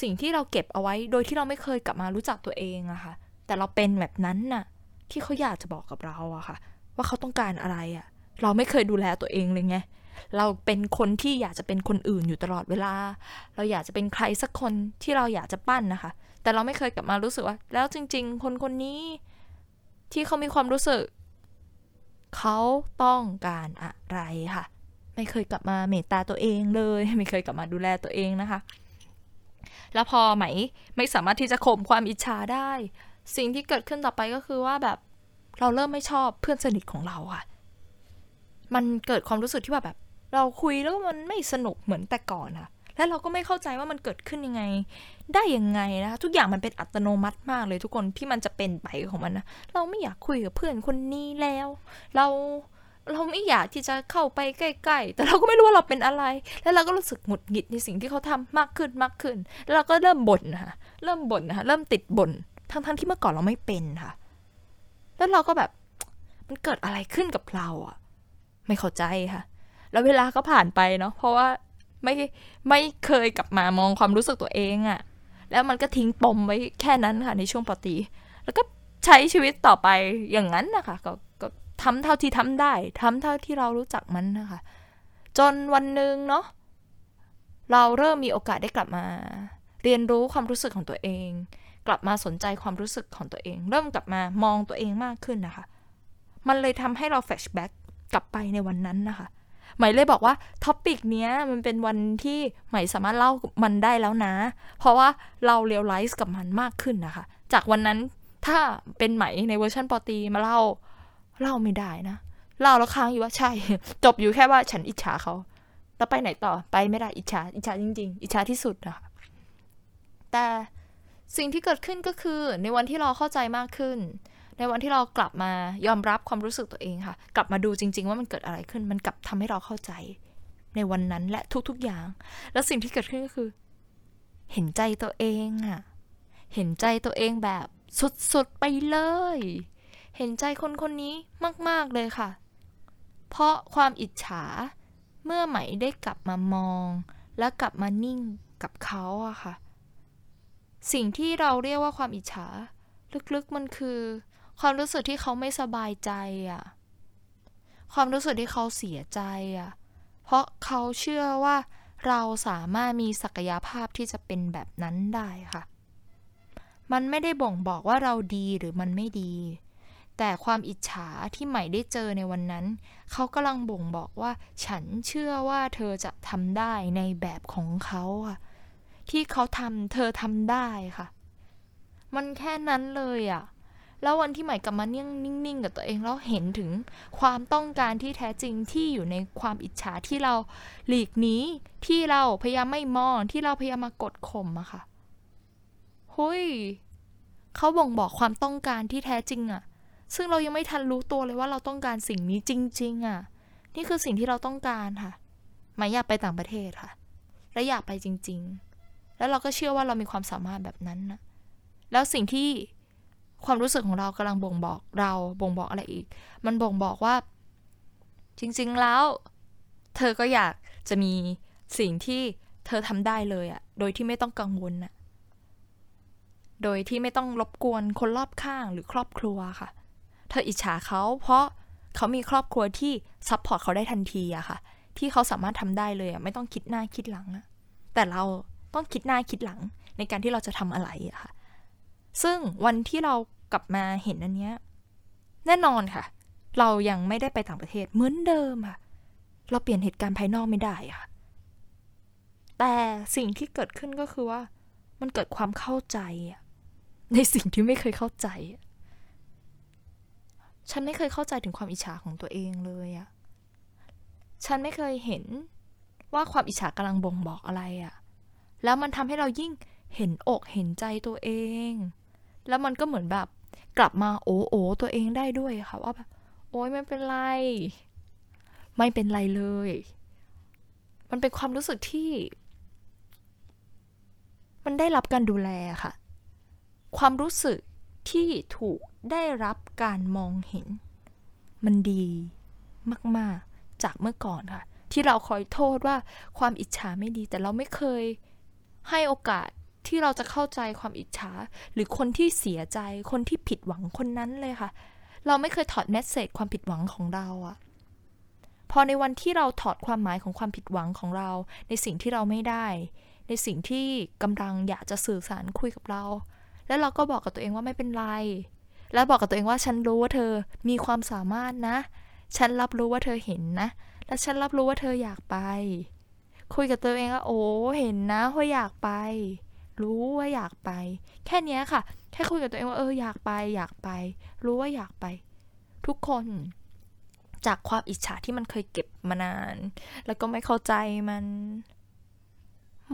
สิ่งที่เราเก็บเอาไว้ โดยที่เราไม่เคยกลับมารู้จักตัวเองอะค่ะ แต่เราเป็นแบบนั้นน่ะ ที่เขาอยากจะบอกกับเราอะค่ะ ว่าเขาต้องการอะไรอะเราไม่เคยดูแลตัวเองเลยไง เราเป็นคนที่อยากจะเป็นคนอื่นอยู่ตลอดเวลา เราอยากจะเป็นใครสักคนที่เราอยากจะปั้นนะคะ แต่เราไม่เคยกลับมารู้สึกว่า แล้วจริง ๆ คนคนนี้ที่เขามีความรู้สึก เขาต้องการอะไรค่ะ ไม่เคยกลับมาเมตตาตัวเองเลย ไม่เคยกลับมาดูแลตัวเองนะคะ แล้วพอไหมไม่สามารถที่จะข่มความอิจฉาได้ สิ่งที่เกิดขึ้นต่อไปก็คือว่าแบบเราเริ่มไม่ชอบเพื่อนสนิทของเราค่ะ มันเกิดความรู้สึกที่ว่าแบบ เราคุยแล้วมันไม่สนุกเหมือนแต่ก่อนค่ะและเราก็ไม่เข้าใจว่ามันเกิดขึ้นยังไง ได้ยังไงนะคะทุกอย่างมันเป็นอัตโนมัติมากเลยทุกคนที่มันจะเป็นไปของมันนะเราไม่อยากคุยกับเพื่อนคนนี้แล้ว เราเราไม่อยากที่จะเข้าไปใกล้ๆ แต่เราก็ไม่รู้ว่าเราเป็นอะไร แล้วเราก็รู้สึกหงุดหงิดในสิ่งที่เขาทำมากขึ้นมากขึ้น แล้วเราก็เริ่มบ่นนะคะเริ่มบ่นนะคะเริ่มติดบ่น ทั้งๆที่เมื่อก่อนเราไม่เป็นค่ะ แล้วเราก็แบบ มันเกิดอะไรขึ้นกับเราอะไม่เข้าใจค่ะ แล้วเวลาก็ผ่านไปเนาะเพราะว่าไม่ไม่เคยกลับมามองความรู้สึกตัวเองอะแล้วมันก็ทิ้งปมไว้แค่นั้นค่ะในช่วงปตีแล้วก็ใช้ชีวิตต่อไปอย่างนั้นนะคะก็ก็ทำเท่าที่ทำได้ ทำเท่าที่เรารู้จักมันนะคะ จนวันหนึ่งเนาะเราเริ่มมีโอกาสได้กลับมา เรียนรู้ความรู้สึกของตัวเอง กลับมาสนใจความรู้สึกของตัวเอง เริ่มกลับมามองตัวเองมากขึ้นนะคะ มันเลยทำให้เราแฟชแบ็กกลับไปในวันนั้นนะคะ หมายเลยบอกว่าtopic เนี้ยมันเป็นวันที่ใหม่สามารถเล่ามันได้แล้วนะ เพราะว่าเรา realize กับมันมากขึ้นนะคะ จากวันนั้นถ้าเป็นใหม่ในเวอรีมาเล่าเล่าไม่ได้นะ เล่าแล้วค้างอยู่ว่าใช่ จบอยู่แค่ว่าฉันอิจฉาเขา แล้วไปไหนต่อไปไม่ได้อิจฉาอิจฉาจริง ๆ อิจฉาที่สุดนะคะแต่สิ่งที่เกิดขึ้นก็คือในวันที่เราเข้าใจมากขึ้น ในวันที่เรากลับมายอมรับความรู้สึกตัวเองค่ะ กลับมาดูจริง ๆ ว่ามันเกิดอะไรขึ้น มันกลับทำให้เราเข้าใจ ในวันนั้นและทุกๆอย่าง แล้วสิ่งที่เกิดขึ้นก็คือ เห็นใจตัวเองอะเห็นใจตัวเองแบบสุดๆไปเลย เห็นใจคนคนนี้มาก ๆเลยค่ะ เพราะความอิจฉาเมื่อไหมได้กลับมามอง และกลับมานิ่งกับเขาอะค่ะ สิ่งที่เราเรียกว่าความอิจฉา ลึกๆมันคือ ความรู้สึกที่เขาไม่สบายใจอะความรู้สึกที่เขาเสียใจอะเพราะเขาเชื่อว่าเราสามารถมีศักยภาพที่จะเป็นแบบนั้นได้ค่ะ มันไม่ได้บ่งบอกว่าเราดีหรือมันไม่ดี แต่ความอิจฉาที่ใหม่ได้เจอในวันนั้น เขากำลังบ่งบอกว่า ฉันเชื่อว่าเธอจะทำได้ในแบบของเขาอะที่เขาทำเธอทำได้ค่ะ มันแค่นั้นเลยอะ แล้ววันที่ใหม่กลับมาเนิ่งนิ่งๆกับตัวเองแล้วเห็นถึงความต้องการที่แท้จริงที่อยู่ในความอิจฉาที่เราหลีกหนีที่เราพยายามไม่มองที่เราพยายามมากดข่มอะค่ะหุยเขาบ่งบอกความต้องการที่แท้จริงอะซึ่งเรายังไม่ทันรู้ตัวเลยว่าเราต้องการสิ่งนี้จริง ๆอะนี่คือสิ่งที่เราต้องการค่ะหมายอยากไปต่างประเทศค่ะ และอยากไปจริง ๆ แล้วเราก็เชื่อว่าเรามีความสามารถแบบนั้นนะแล้วสิ่งที่ ความรู้สึกของเรากำลังบ่งบอกเราบ่งบอกอะไรอีก มันบ่งบอกว่า จริง ๆแล้ว เธอก็อยากจะมีสิ่งที่เธอทำได้เลยอะโดยที่ไม่ต้องกังวลอะโดยที่ไม่ต้องรบกวนคนรอบข้างหรือครอบครัวค่ะ เธออิจฉาเขาเพราะเขามีครอบครัวที่ support เขาได้ทันทีอะค่ะ ที่เขาสามารถทำได้เลยอะไม่ต้องคิดหน้าคิดหลังอะแต่เราต้องคิดหน้าคิดหลังในการที่เราจะทำอะไรอะค่ะ ซึ่งวันที่เรากลับมาเห็นอันเนี้ยแน่นอนค่ะ เรายังไม่ได้ไปต่างประเทศเหมือนเดิมค่ะ เราเปลี่ยนเหตุการณ์ภายนอกไม่ได้ค่ะ แต่สิ่งที่เกิดขึ้นก็คือว่า มันเกิดความเข้าใจในสิ่งที่ไม่เคยเข้าใจ ฉันไม่เคยเข้าใจถึงความอิจฉาของตัวเองเลยอะฉันไม่เคยเห็นว่าความอิจฉากำลังบ่งบอกอะไรอะแล้วมันทำให้เรายิ่งเห็นอกเห็นใจตัวเอง แล้วมันก็เหมือนแบบ กลับมาโอ้โอตัวเองได้ด้วยค่ะ ว่าแบบโอ้ยไม่เป็นไร ไม่เป็นไรเลย มันเป็นความรู้สึกที่ มันได้รับการดูแลค่ะ ความรู้สึกที่ถูกได้รับการมองเห็น มันดีมาก ๆ จากเมื่อก่อนค่ะ ที่เราคอยโทษว่าความอิจฉาไม่ดี แต่เราไม่เคยให้โอกาส ที่เราจะเข้าใจความอิจฉา หรือคนที่เสียใจคนที่ผิดหวังคนนั้นเลยค่ะ เราไม่เคยถอดแมสเซจความผิดหวังของเราอะพอในวันที่เราถอดความหมายของความผิดหวังของเรา ในสิ่งที่เราไม่ได้ ในสิ่งที่กำลังอยากจะสื่อสารคุยกับเรา แล้วเราก็บอกกับตัวเองว่าไม่เป็นไร แล้วบอกกับตัวเองว่าฉันรู้ว่าเธอมีความสามารถนะ ฉันรับรู้ว่าเธอเห็นนะ และฉันรับรู้ว่าเธออยากไป คุยกับตัวเองว่าโอ้เห็นนะว่าอยากไป รู้ว่าอยากไป แค่นี้ค่ะ แค่คุยกับตัวเองว่าเอออยากไป อยากไป รู้ว่าอยากไป ทุกคนจากความอิจฉาที่มันเคยเก็บมานาน แล้วก็ไม่เข้าใจมัน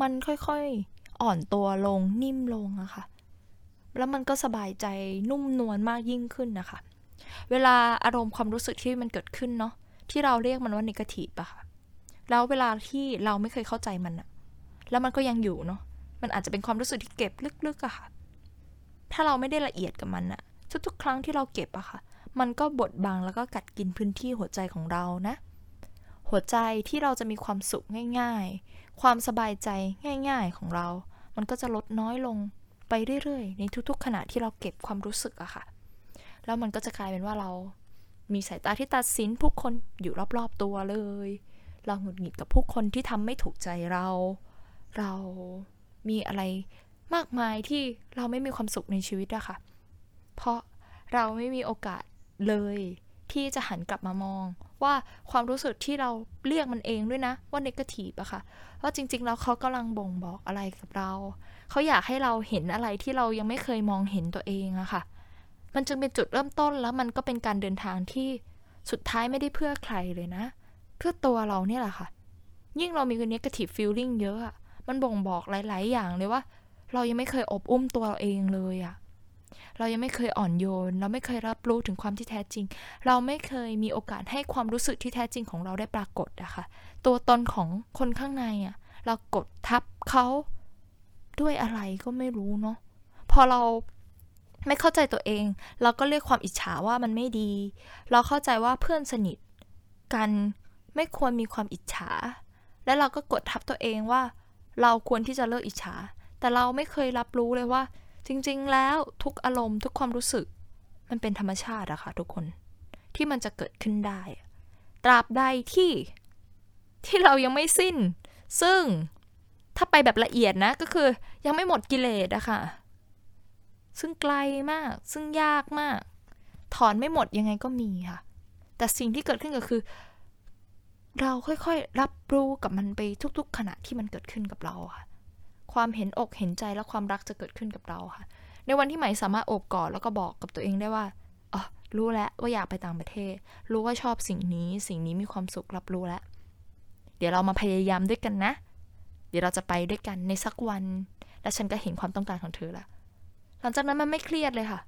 มันค่อยๆอ่อนตัวลงนิ่มลงอะค่ะ แล้วมันก็สบายใจนุ่มนวลมากยิ่งขึ้นนะคะ เวลาอารมณ์ความรู้สึกที่มันเกิดขึ้นเนาะที่เราเรียกมันว่านิเกทีฟอะค่ะ แล้วเวลาที่เราไม่เคยเข้าใจมันอะแล้วมันก็ยังอยู่เนาะ มันอาจจะเป็นความรู้สึกที่เก็บลึกๆอะค่ะ ถ้าเราไม่ได้ละเอียดกับมันอะทุกๆ ครั้งที่เราเก็บอะค่ะ มันก็บดบังแล้วก็กัดกินพื้นที่หัวใจของเรานะ หัวใจที่เราจะมีความสุขง่าย ๆ ความสบายใจง่าย ๆของเรา มันก็จะลดน้อยลงไปเรื่อยๆ ในทุกๆ ขณะที่เราเก็บความรู้สึกอะค่ะ แล้วมันก็จะกลายเป็นว่าเรา มีสายตาที่ตัดสินผู้คนอยู่รอบๆ ตัวเลย เราหงุดหงิดกับผู้คนที่ทำไม่ถูกใจเรา เรา มีอะไรมากมายที่เราไม่มีความสุขในชีวิตอะค่ะ เพราะเราไม่มีโอกาสเลยที่จะหันกลับมามอง ว่าความรู้สึกที่เราเรียกมันเองด้วยนะ ว่าเนกาทีฟอะค่ะว่าจริง ๆ แล้วเขากำลังบ่งบอกอะไรกับเรา เขาอยากให้เราเห็นอะไรที่เรายังไม่เคยมองเห็นตัวเองอะค่ะ มันจึงเป็นจุดเริ่มต้นแล้วมันก็เป็นการเดินทางที่สุดท้ายไม่ได้เพื่อใครเลยนะ เพื่อตัวเราเนี่ยแหละค่ะ ยิ่งเรามีเนกาทีฟฟีลลิ่งเยอะอะ มันบ่งบอกหลาย ๆ อย่างเลยว่า เรายังไม่เคยอบอุ้มตัวเราเองเลยอะเรายังไม่เคยอ่อนโยน เราไม่เคยรับรู้ถึงความที่แท้จริง เราไม่เคยมีโอกาสให้ความรู้สึกที่แท้จริงของเราได้ปรากฏอะคะ่ะ ตัวตนของคนข้างในอะเรากดทับเขาด้วยอะไรก็ไม่รู้เนาะพอเราไม่เข้าใจตัวเอง เราก็เรียกความอิจฉาว่ามันไม่ดี เราเข้าใจว่าเพื่อนสนิทกันไม่ควรมีความอิจฉา และเราก็กดทับตัวเองว่า เราควรที่จะเลิกอิจฉา แต่เราไม่เคยรับรู้เลยว่า จริง ๆ แล้วทุกอารมณ์ทุกความรู้สึก มันเป็นธรรมชาติอะค่ะทุกคน ที่มันจะเกิดขึ้นได้ ตราบใดที่ที่เรายังไม่สิ้น ซึ่งถ้าไปแบบละเอียดนะก็คือยังไม่หมดกิเลสอะค่ะ ซึ่งไกลมาก ซึ่งยากมาก ถอนไม่หมดยังไงก็มีค่ะ แต่สิ่งที่เกิดขึ้นก็คือ เราค่อยๆ รับรู้กับมันไปทุก ๆ ขณะที่มันเกิดขึ้นกับเราค่ะ ความเห็นอกเห็นใจและความรักจะเกิดขึ้นกับเราค่ะ ในวันที่ใหม่สามารถโอบกอดแล้วก็บอกกับตัวเองได้ว่าอ๋อรู้แล้วว่าอยากไปต่างประเทศ รู้ว่าชอบสิ่งนี้ สิ่งนี้มีความสุขรับรู้แล้ว เดี๋ยวเรามาพยายามด้วยกันนะ เดี๋ยวเราจะไปด้วยกันในสักวัน และฉันก็เห็นความต้องการของเธอล้วหลังจากนั้นมันไม่เครียดเลยค่ะ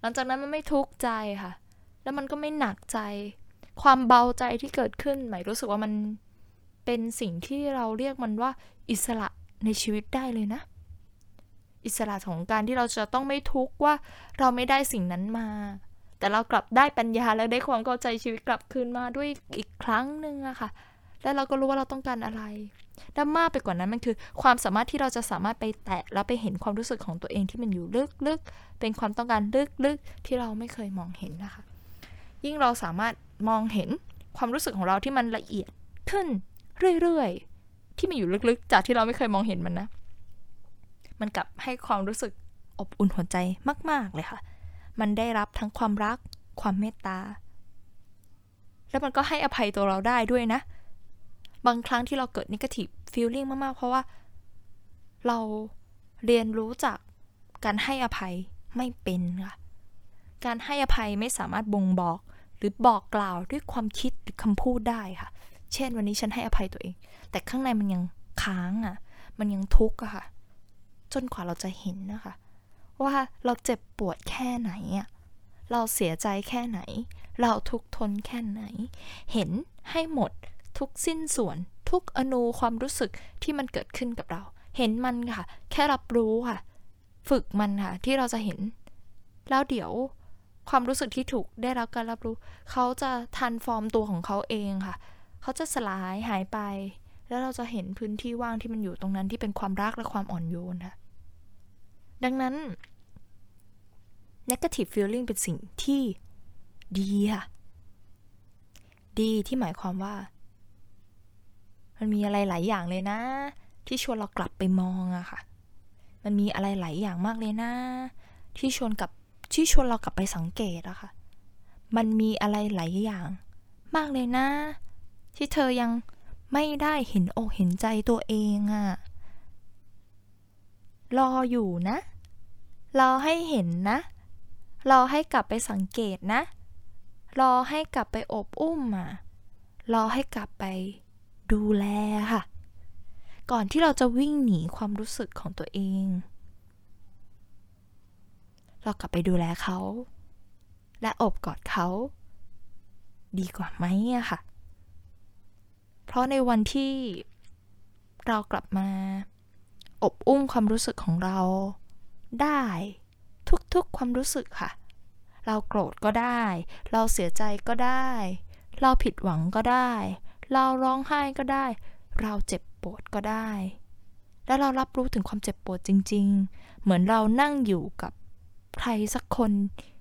หลังจากนั้นมันไม่ทุกข์ใจค่ะ แล้วมันก็ไม่หนักใจ ความเบาใจที่เกิดขึ้นหมายรู้สึกว่ามันเป็นสิ่งที่เราเรียกมันว่าอิสระในชีวิตได้เลยนะ อิสระของการที่เราจะต้องไม่ทุกข์ว่าเราไม่ได้สิ่งนั้นมา แต่เรากลับได้ปัญญาและได้ความเข้าใจชีวิตกลับคืนมาด้วยอีกครั้งหนึ่งอะค่ะ แล้วเราก็รู้ว่าเราต้องการอะไรและมากไปกว่านั้นมันคือ ความสามารถที่เราจะสามารถไปแตะแล้วไปเห็นความรู้สึกของตัวเองที่มันอยู่ลึกๆเป็นความต้องการลึกๆที่เราไม่เคยมองเห็นนะคะ ยิ่งเราสามารถ มองเห็นความรู้สึกของเราที่มันละเอียดขึ้นเรื่อยๆ ที่มันอยู่ลึกๆ จากที่เราไม่เคยมองเห็นมันนะ มันกลับให้ความรู้สึกอบอุ่นหัวใจมาก ๆ เลยค่ะ มันได้รับทั้งความรัก ความเมตตา แล้วมันก็ให้อภัยตัวเราได้ด้วยนะ บางครั้งที่เราเกิด negative feeling มากๆ เพราะว่า เราเรียนรู้จากการให้อภัยไม่เป็นค่ะ การให้อภัยไม่สามารถบ่งบอก หรือบอกกล่าวด้วยความคิดหรือคำพูดได้ค่ะ เช่นวันนี้ฉันให้อภัยตัวเอง แต่ข้างในมันยังค้างอะค่ะ มันยังทุกข์อะค่ะ จนกว่าเราจะเห็นนะคะ ว่าเราเจ็บปวดแค่ไหนอะเราเสียใจแค่ไหน เราทุกทนแค่ไหน เห็นให้หมดทุกสิ้นส่วน ทุกอนูความรู้สึกที่มันเกิดขึ้นกับเรา เห็นมันค่ะ แค่รับรู้ค่ะ ฝึกมันค่ะ ที่เราจะเห็น แล้วเดี๋ยว ความรู้สึกที่ถูกได้รับการรับรู้ เขาจะทันฟอร์มตัวของเขาเองค่ะ เขาจะสลายหายไป แล้วเราจะเห็นพื้นที่ว่างที่มันอยู่ตรงนั้นที่เป็นความรักและความอ่อนโยนค่ะ ดังนั้น negative feeling เป็นสิ่งที่ดีค่ะดีที่หมายความว่า มันมีอะไรหลายอย่างเลยนะ ที่ชวนเรากลับไปมองอะค่ะ มันมีอะไรหลายอย่างมากเลยนะ ที่ชวนกับ ที่ชวนเรากลับไปสังเกตอะค่ะ มันมีอะไรหลายอย่าง มากเลยนะ ที่เธอยังไม่ได้เห็นอกเห็นใจตัวเองอะรออยู่นะ รอให้เห็นนะ รอให้กลับไปสังเกตนะ รอให้กลับไปอบอุ้มอะรอให้กลับไปดูแลค่ะ ก่อนที่เราจะวิ่งหนีความรู้สึกของตัวเอง เรากลับไปดูแลเขา และอบกอดเขา ดีกว่าไหมอะค่ะ เพราะในวันที่เรากลับมา อบอุ้มความรู้สึกของเรา ได้ทุกๆความรู้สึกค่ะ เราโกรธก็ได้ เราเสียใจก็ได้ เราผิดหวังก็ได้ เราร้องไห้ก็ได้ เราเจ็บปวดก็ได้ และเรารับรู้ถึงความเจ็บปวดจริง ๆ เหมือนเรานั่งอยู่กับ ใครสักคน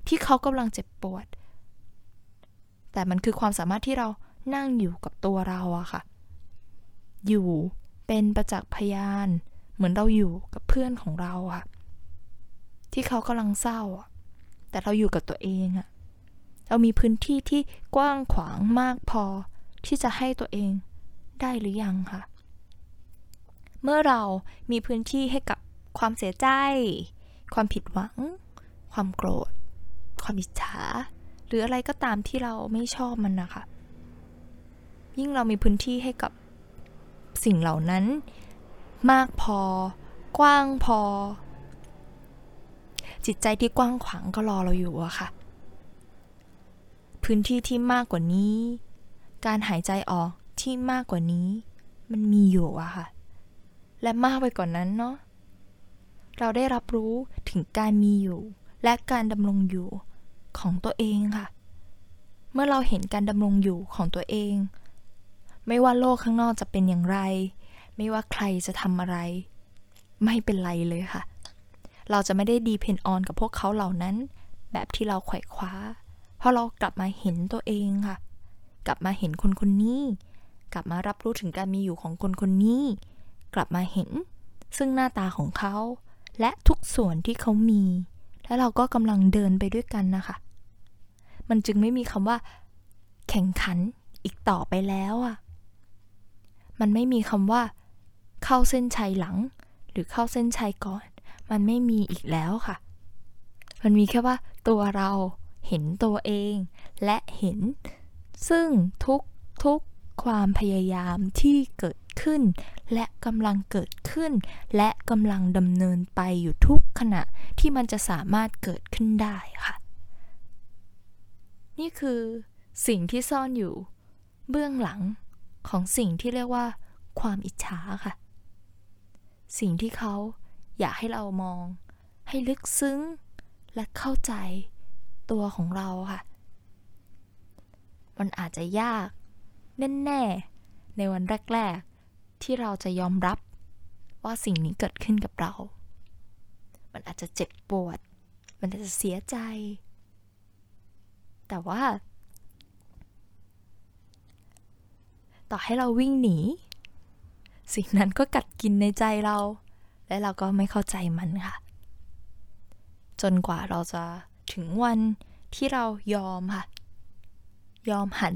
ที่เขากำลังเจ็บปวด แต่มันคือความสามารถที่เรานั่งอยู่กับตัวเราอะค่ะ อยู่เป็นประจักษ์พยาน เหมือนเราอยู่กับเพื่อนของเราอะที่เขากำลังเศร้าอะแต่เราอยู่กับตัวเองอะเรามีพื้นที่ที่กว้างขวางมากพอที่จะให้ตัวเองได้หรือยังค่ะ เมื่อเรามีพื้นที่ให้กับความเสียใจ ความผิดหวัง ความโกรธ ความอิจฉา หรืออะไรก็ตามที่เราไม่ชอบมันนะคะ ยิ่งเรามีพื้นที่ให้กับสิ่งเหล่านั้น มากพอ กว้างพอ จิตใจที่กว้างขวางก็รอเราอยู่อะค่ะ พื้นที่ที่มากกว่านี้ การหายใจออกที่มากกว่านี้ มันมีอยู่อะค่ะ และมากไปกว่านนั้นเนาะเราได้รับรู้ถึงการมีอยู่ และการดำรงอยู่ของตัวเองค่ะ เมื่อเราเห็นการดำรงอยู่ของตัวเอง ไม่ว่าโลกข้างนอกจะเป็นอย่างไร ไม่ว่าใครจะทำอะไร ไม่เป็นไรเลยค่ะ เราจะไม่ได้ดีเพนออนกับพวกเขาเหล่านั้น แบบที่เราไขว่คว้า เพราะเรากลับมาเห็นตัวเองค่ะ กลับมาเห็นคนคนนี้ กลับมารับรู้ถึงการมีอยู่ของคนคนนี้ กลับมาเห็นซึ่งหน้าตาของเขา และทุกส่วนที่เขามี และเราก็กำลังเดินไปด้วยกันนะคะ มันจึงไม่มีคำว่า แข่งขันอีกต่อไปแล้วอะมันไม่มีคำว่า เข้าเส้นชัยหลัง หรือเข้าเส้นชัยก่อน มันไม่มีอีกแล้วค่ะ มันมีแค่ว่าตัวเราเห็นตัวเอง และเห็น ซึ่งทุกทุกความพยายามที่เกิดขึ้น และกำลังเกิดขึ้น และกำลังดำเนินไปอยู่ทุกขณะที่มันจะสามารถเกิดขึ้นได้ค่ะ นี่คือสิ่งที่ซ่อนอยู่ เบื้องหลังของสิ่งที่เรียกว่า ความอิจฉาค่ะ สิ่งที่เขาอยากให้เรามอง ให้ลึกซึ้ง และเข้าใจตัวของเราค่ะ มันอาจจะยากแน่ๆในวันแรกๆ ที่เราจะยอมรับว่าสิ่งนี้เกิดขึ้นกับเรา มันอาจจะเจ็บปวด มันอาจจะเสียใจ แต่ว่า ต่อให้เราวิ่งหนี สิ่งนั้นก็กัดกินในใจเรา และเราก็ไม่เข้าใจมันค่ะ จนกว่าเราจะถึงวันที่เรายอมค่ะ ยอมหัน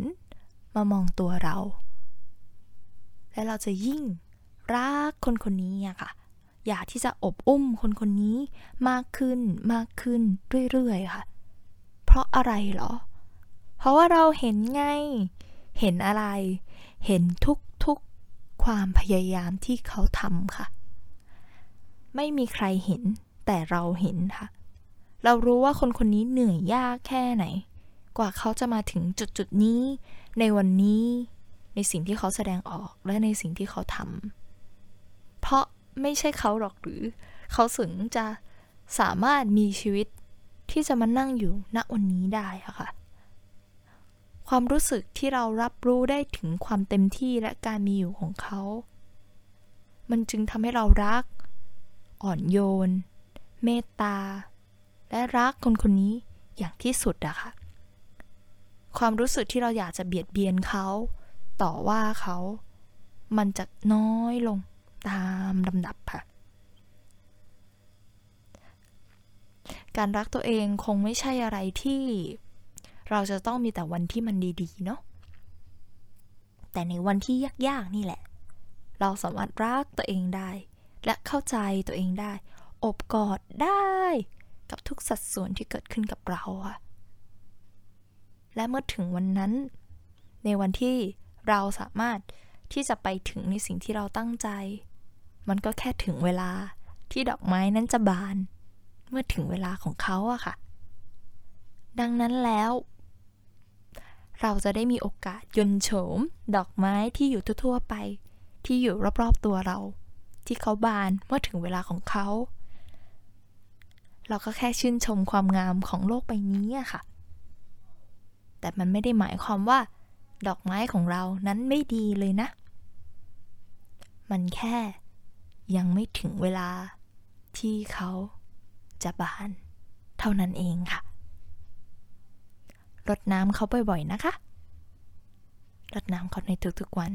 มามองตัวเรา และเราจะยิ่งรักคนคนนี้อะค่ะ อยากที่จะอบอุ้มคนคนนี้มากขึ้นมากขึ้นเรื่อยๆค่ะ เพราะอะไรเหรอ เพราะว่าเราเห็นไง เห็นอะไร เห็นทุกๆความพยายามที่เขาทำค่ะ ไม่มีใครเห็นแต่เราเห็นค่ะ เรารู้ว่าคนคนนี้เหนื่อยยากแค่ไหน กว่าเขาจะมาถึงจุดจุดนี้ ในวันนี้ ในสิ่งที่เขาแสดงออกและในสิ่งที่เขาทำเพราะไม่ใช่เขาหรอกหรือ เขาถึงจะสามารถมีชีวิตที่จะมานั่งอยู่ณวันนี้ได้อะค่ะ ความรู้สึกที่เรารับรู้ได้ถึงความเต็มที่และการมีอยู่ของเขา มันจึงทำให้เรารัก อ่อนโยน เมตตา และรักคนคนนี้อย่างที่สุดอะค่ะ ความรู้สึกที่เราอยากจะเบียดเบียนเขา ต่อว่าเขา มันจะน้อยลงตามลำดับค่ะ การรักตัวเองคงไม่ใช่อะไรที่ เราจะต้องมีแต่วันที่มันดีๆ เนาะ แต่ในวันที่ยากๆ นี่แหละ เราสามารถรักตัวเองได้ และเข้าใจตัวเองได้ อบกอดได้กับทุกสัดส่วนที่เกิดขึ้นกับเราอะและเมื่อถึงวันนั้น ในวันที่ เราสามารถที่จะไปถึงในสิ่งที่เราตั้งใจ มันก็แค่ถึงเวลาที่ดอกไม้นั้นจะบาน เมื่อถึงเวลาของเขาอะค่ะ ดังนั้นแล้ว เราจะได้มีโอกาสยนโฉม ดอกไม้ที่อยู่ทั่วๆไป ที่อยู่รอบๆตัวเรา ที่เขาบานเมื่อถึงเวลาของเขา เราก็แค่ชื่นชมความงามของโลกใบนี้อะค่ะ แต่มันไม่ได้หมายความว่า ดอกไม้ของเรานั้นไม่ดีเลยนะ มันแค่ยังไม่ถึงเวลาที่เขาจะบาน เท่านั้นเองค่ะ รดน้ำเขาบ่อยๆนะคะ รดน้ำเขาในทุกๆวัน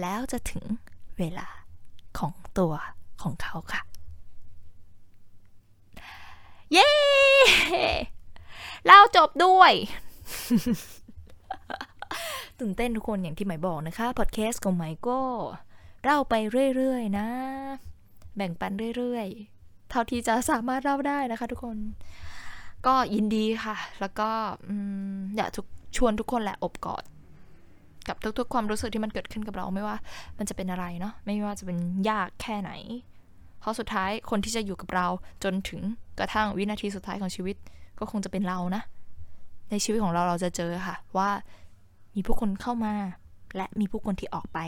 แล้วจะถึงเวลาของตัวของเขาค่ะ เย้ เราจบด้วย ตื่นเต้นทุกคนอย่างที่หมายบอกนะคะ พอดแคสต์ของหมายก็เล่าไปเรื่อยๆนะ แบ่งปันเรื่อยๆ เท่าที่จะสามารถเล่าได้นะคะ ทุกคน ก็ยินดีค่ะ แล้วก็อยากทุกชวนทุกคนแหละอบกอดกับทุกๆความรู้สึกที่มันเกิดขึ้นกับเราไม่ว่า มันจะเป็นอะไรเนาะไม่ว่าจะเป็นยากแค่ไหน เพราะสุดท้ายคนที่จะอยู่กับเราจนถึงกระทั่งวินาทีสุดท้ายของชีวิต ก็คงจะเป็นเรานะ ในชีวิตของเราเราจะเจอค่ะ ว่า มีผู้คนเข้ามา และมีผู้คนที่ออกไป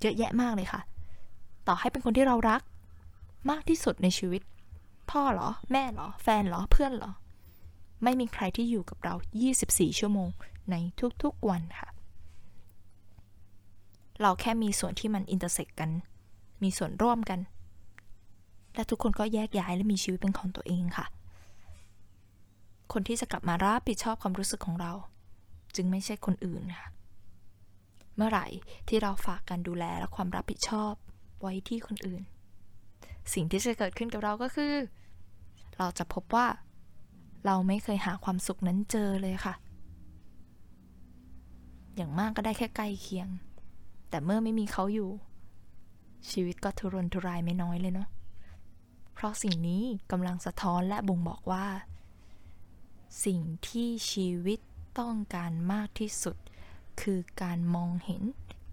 เยอะแยะมากเลยค่ะ ต่อให้เป็นคนที่เรารัก มากที่สุดในชีวิต พ่อหรอ แม่หรอ แฟนหรอ เพื่อนหรอ ไม่มีใครที่อยู่กับเรา 24 ชั่วโมงในทุกๆวันค่ะ เราแค่มีส่วนที่มันอินเตอร์เซ็กกัน มีส่วนร่วมกัน และทุกคนก็แยกย้ายและมีชีวิตเป็นของตัวเองค่ะ คนที่จะกลับมารับผิดชอบความรู้สึกของเรา จึงไม่ใช่คนอื่นค่ะ เมื่อไหร่ที่เราฝากการดูแลและความรับผิดชอบไว้ที่คนอื่น สิ่งที่จะเกิดขึ้นกับเราก็คือ เราจะพบว่า เราไม่เคยหาความสุขนั้นเจอเลยค่ะ อย่างมากก็ได้แค่ใกล้เคียง แต่เมื่อไม่มีเขาอยู่ ชีวิตก็ทุรนทุรายไม่น้อยเลยเนาะเพราะสิ่งนี้กำลังสะท้อนและบ่งบอกว่า สิ่งที่ชีวิต ต้องการมากที่สุด คือการมองเห็น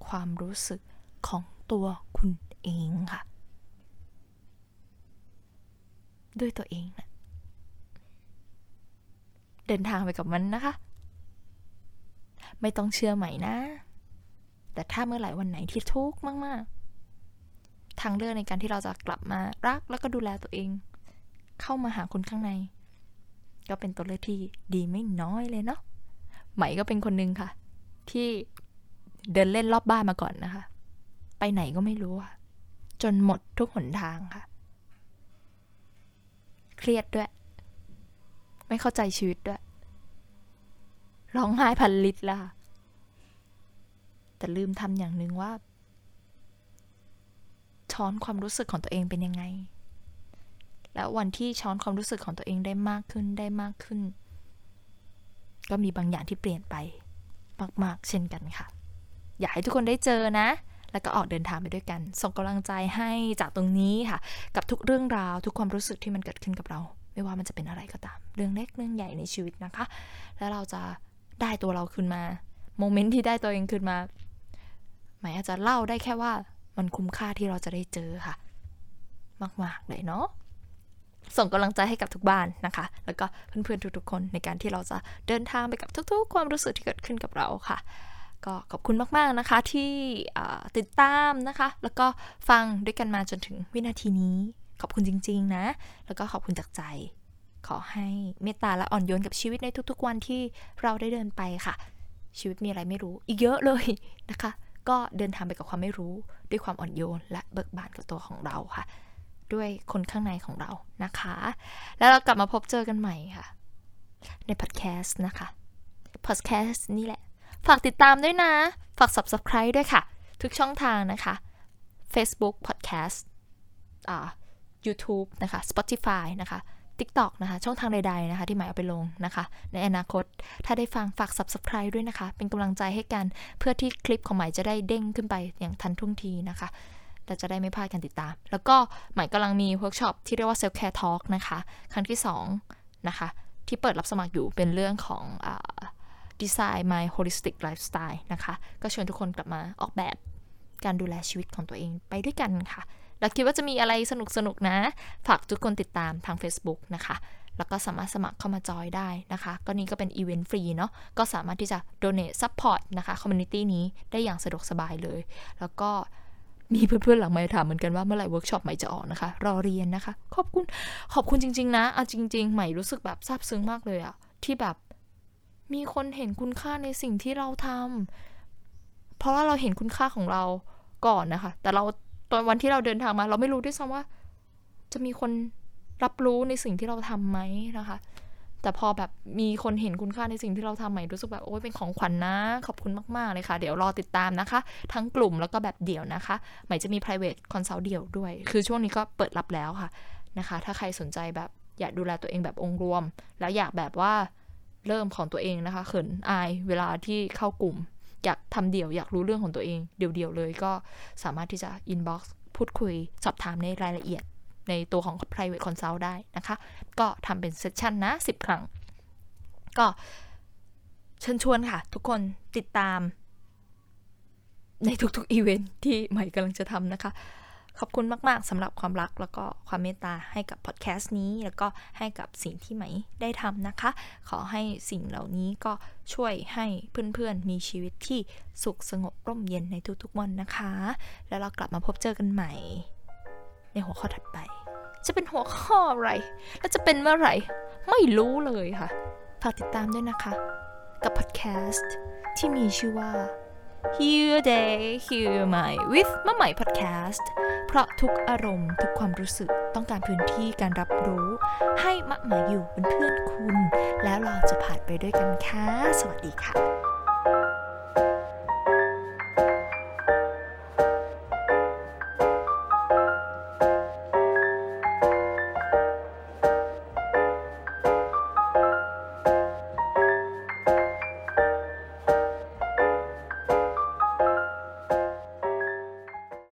ความรู้สึกของตัวคุณเองค่ะ ด้วยตัวเองนะเดินทางไปกับมันนะคะ ไม่ต้องเชื่อใหม่นะ แต่ถ้าเมื่อไหร่วันไหนที่ทุกข์มาก ๆ ทางเลือกในการที่เราจะกลับมารักแล้วก็ดูแลตัวเอง เข้ามาหาคนข้างใน ก็เป็นตัวเลือกที่ดีไม่น้อยเลยเนาะ ใหม่ก็เป็นคนนึงค่ะ ที่เดินเล่นรอบบ้านมาก่อนนะคะ ไปไหนก็ไม่รู้ค่ะ จนหมดทุกหนทางค่ะ เครียดด้วย ไม่เข้าใจชีวิตด้วย ร้องไห้พันลิตรละแต่ลืมทำอย่างหนึ่งว่า ช้อนความรู้สึกของตัวเองเป็นยังไง แล้ววันที่ช้อนความรู้สึกของตัวเองได้มากขึ้นได้มากขึ้น ก็มีบางอย่างที่เปลี่ยนไปมาก ๆ เช่นกันค่ะ อยากให้ทุกคนได้เจอนะ แล้วก็ออกเดินทางไปด้วยกัน ส่งกำลังใจให้จากตรงนี้ค่ะ กับทุกเรื่องราวทุกความรู้สึกที่มันเกิดขึ้นกับเรา ไม่ว่ามันจะเป็นอะไรก็ตาม เรื่องเล็กเรื่องใหญ่ในชีวิตนะคะ แล้วเราจะได้ตัวเราขึ้นมาโมเมนต์ที่ได้ตัวเองขึ้นมาหมายอาจจะเล่าได้แค่ว่ามันคุ้มค่าที่เราจะได้เจอค่ะ มาก ๆ เลยเนาะ ส่งกำลังใจให้กับทุกบ้านนะคะ แล้วก็เพื่อนๆทุกๆ คนในการที่เราจะเดินทางไปกับทุกๆ ความรู้สึกที่เกิดขึ้นกับเราค่ะ ก็ขอบคุณมากๆนะคะที่ติดตามนะคะ แล้วก็ฟังด้วยกันมาจนถึงวินาทีนี้ ขอบคุณจริง ๆ นะ แล้วก็ขอบคุณจากใจ ขอให้เมตตาและอ่อนโยนกับชีวิตในทุกๆ วันที่เราได้เดินไปค่ะ ชีวิตมีอะไรไม่รู้ อีกเยอะเลยนะคะ ก็เดินทางไปกับความไม่รู้ ด้วยความอ่อนโยนและเบิกบานกับตัวของเราค่ะ ด้วยคนข้างในของเรานะคะ แล้วเรากลับมาพบเจอกันใหม่ค่ะ ในพอดแคสต์นะคะพอดแคสต์นี่แหละ ฝากติดตามด้วยนะ ฝาก subscribe ด้วยค่ะ ทุกช่องทางนะคะ Facebook Podcast อ่า YouTube นะคะ Spotify นะคะ TikTok นะคะ ช่องทางใดๆนะคะ ที่หมายเอาไปลงนะคะ ในอนาคต ถ้าได้ฟังฝาก subscribe ด้วยนะคะ เป็นกำลังใจให้กัน เพื่อที่คลิปของใหม่จะได้เด้งขึ้นไปอย่างทันท่วงทีนะคะ แต่จะได้ไม่พลาดการติดตาม แล้วก็ใหม่กำลังมีเวิร์กช็อปที่เรียกว่า self care talk นะคะ ครั้งที่2นะคะ ที่เปิดรับสมัครอยู่เป็นเรื่องของดีไซน์ my holistic lifestyle นะคะ ก็ชวนทุกคนกลับมาออกแบบการดูแลชีวิตของตัวเองไปด้วยกันค่ะ แล้วคิดว่าจะมีอะไรสนุกๆนะ ฝากทุกคนติดตามทาง Facebook นะคะ แล้วก็สามารถสมัครเข้ามาจอยได้นะคะ ก็นี่ก็เป็นอีเวนต์ฟรีเนาะ ก็สามารถที่จะ donate support นะคะ community นี้ได้อย่างสะดวกสบายเลย แล้วก็ มีเพื่อนๆหลังไมค์ถามเหมือนกันว่าเมื่อไหร่เวิร์กช็อปใหม่จะออกนะคะ รอเรียนนะคะ ขอบคุณขอบคุณจริง ๆ นะเอาจริง ๆ ใหม่รู้สึกแบบซาบซึ้งมากเลยอะที่แบบมีคนเห็นคุณค่าในสิ่งที่เราทำเพราะว่าเราเห็นคุณค่าของเราก่อนนะคะ แต่เราตอนวันที่เราเดินทางมา เราไม่รู้ด้วยซ้ำว่า จะมีคนรับรู้ในสิ่งที่เราทำไหมนะคะ แต่พอแบบมีคนเห็นคุณค่าในสิ่งที่เราทำใหม่รู้สึกแบบโอ้ยเป็นของขวัญนนะ ขอบคุณมากๆเลยค่ะ เดี๋ยวรอติดตามนะคะ ทั้งกลุ่มแล้วก็แบบเดี่ยวนะคะใหม่จะมี private consult เดี่ยวด้วย คือช่วงนี้ก็เปิดรับแล้วค่ะนะคะ ถ้าใครสนใจแบบอยากดูแลตัวเองแบบองค์รวม แล้วอยากแบบว่าเริ่มของตัวเองนะคะเขินอายเวลาที่เข้ากลุ่ม อยากทำเดี่ยวอยากรู้เรื่องของตัวเอง เดี่ยวๆเลยก็สามารถที่จะ inbox พูดคุยสอบถามในรายละเอียด ในตัวของ private consult ได้นะคะ ก็ทำเป็น session นะ 10 ครั้ง ก็เชิญชวนค่ะ ทุกคนติดตาม ในทุกๆอีเวนท์ที่ใหม่กำลังจะทำนะคะ ขอบคุณมากๆสำหรับความรักแล้วก็ความเมตตาให้กับพอดแคสต์นี้ แล้วก็ให้กับสิ่งที่ใหม่ได้ทำนะคะ ขอให้สิ่งเหล่านี้ก็ช่วยให้เพื่อนๆ มีชีวิตที่สุขสงบร่มเย็นในทุกๆวันนะคะ แล้วเรากลับมาพบเจอกันใหม่ ในหัวข้อถัดไป จะเป็นหัวข้ออะไร และจะเป็นเมื่อไหร่ ไม่รู้เลยค่ะ ฝากติดตามด้วยนะคะ กับพอดแคสต์ที่มีชื่อว่า Hear Your Day Hear Your Mind with มาใหม่ Podcast เพราะทุกอารมณ์ทุกความรู้สึกต้องการพื้นที่การรับรู้ ให้มะหมายอยู่เป็นเพื่อนคุณ แล้วเราจะผ่านไปด้วยกันค่ะ สวัสดีค่ะ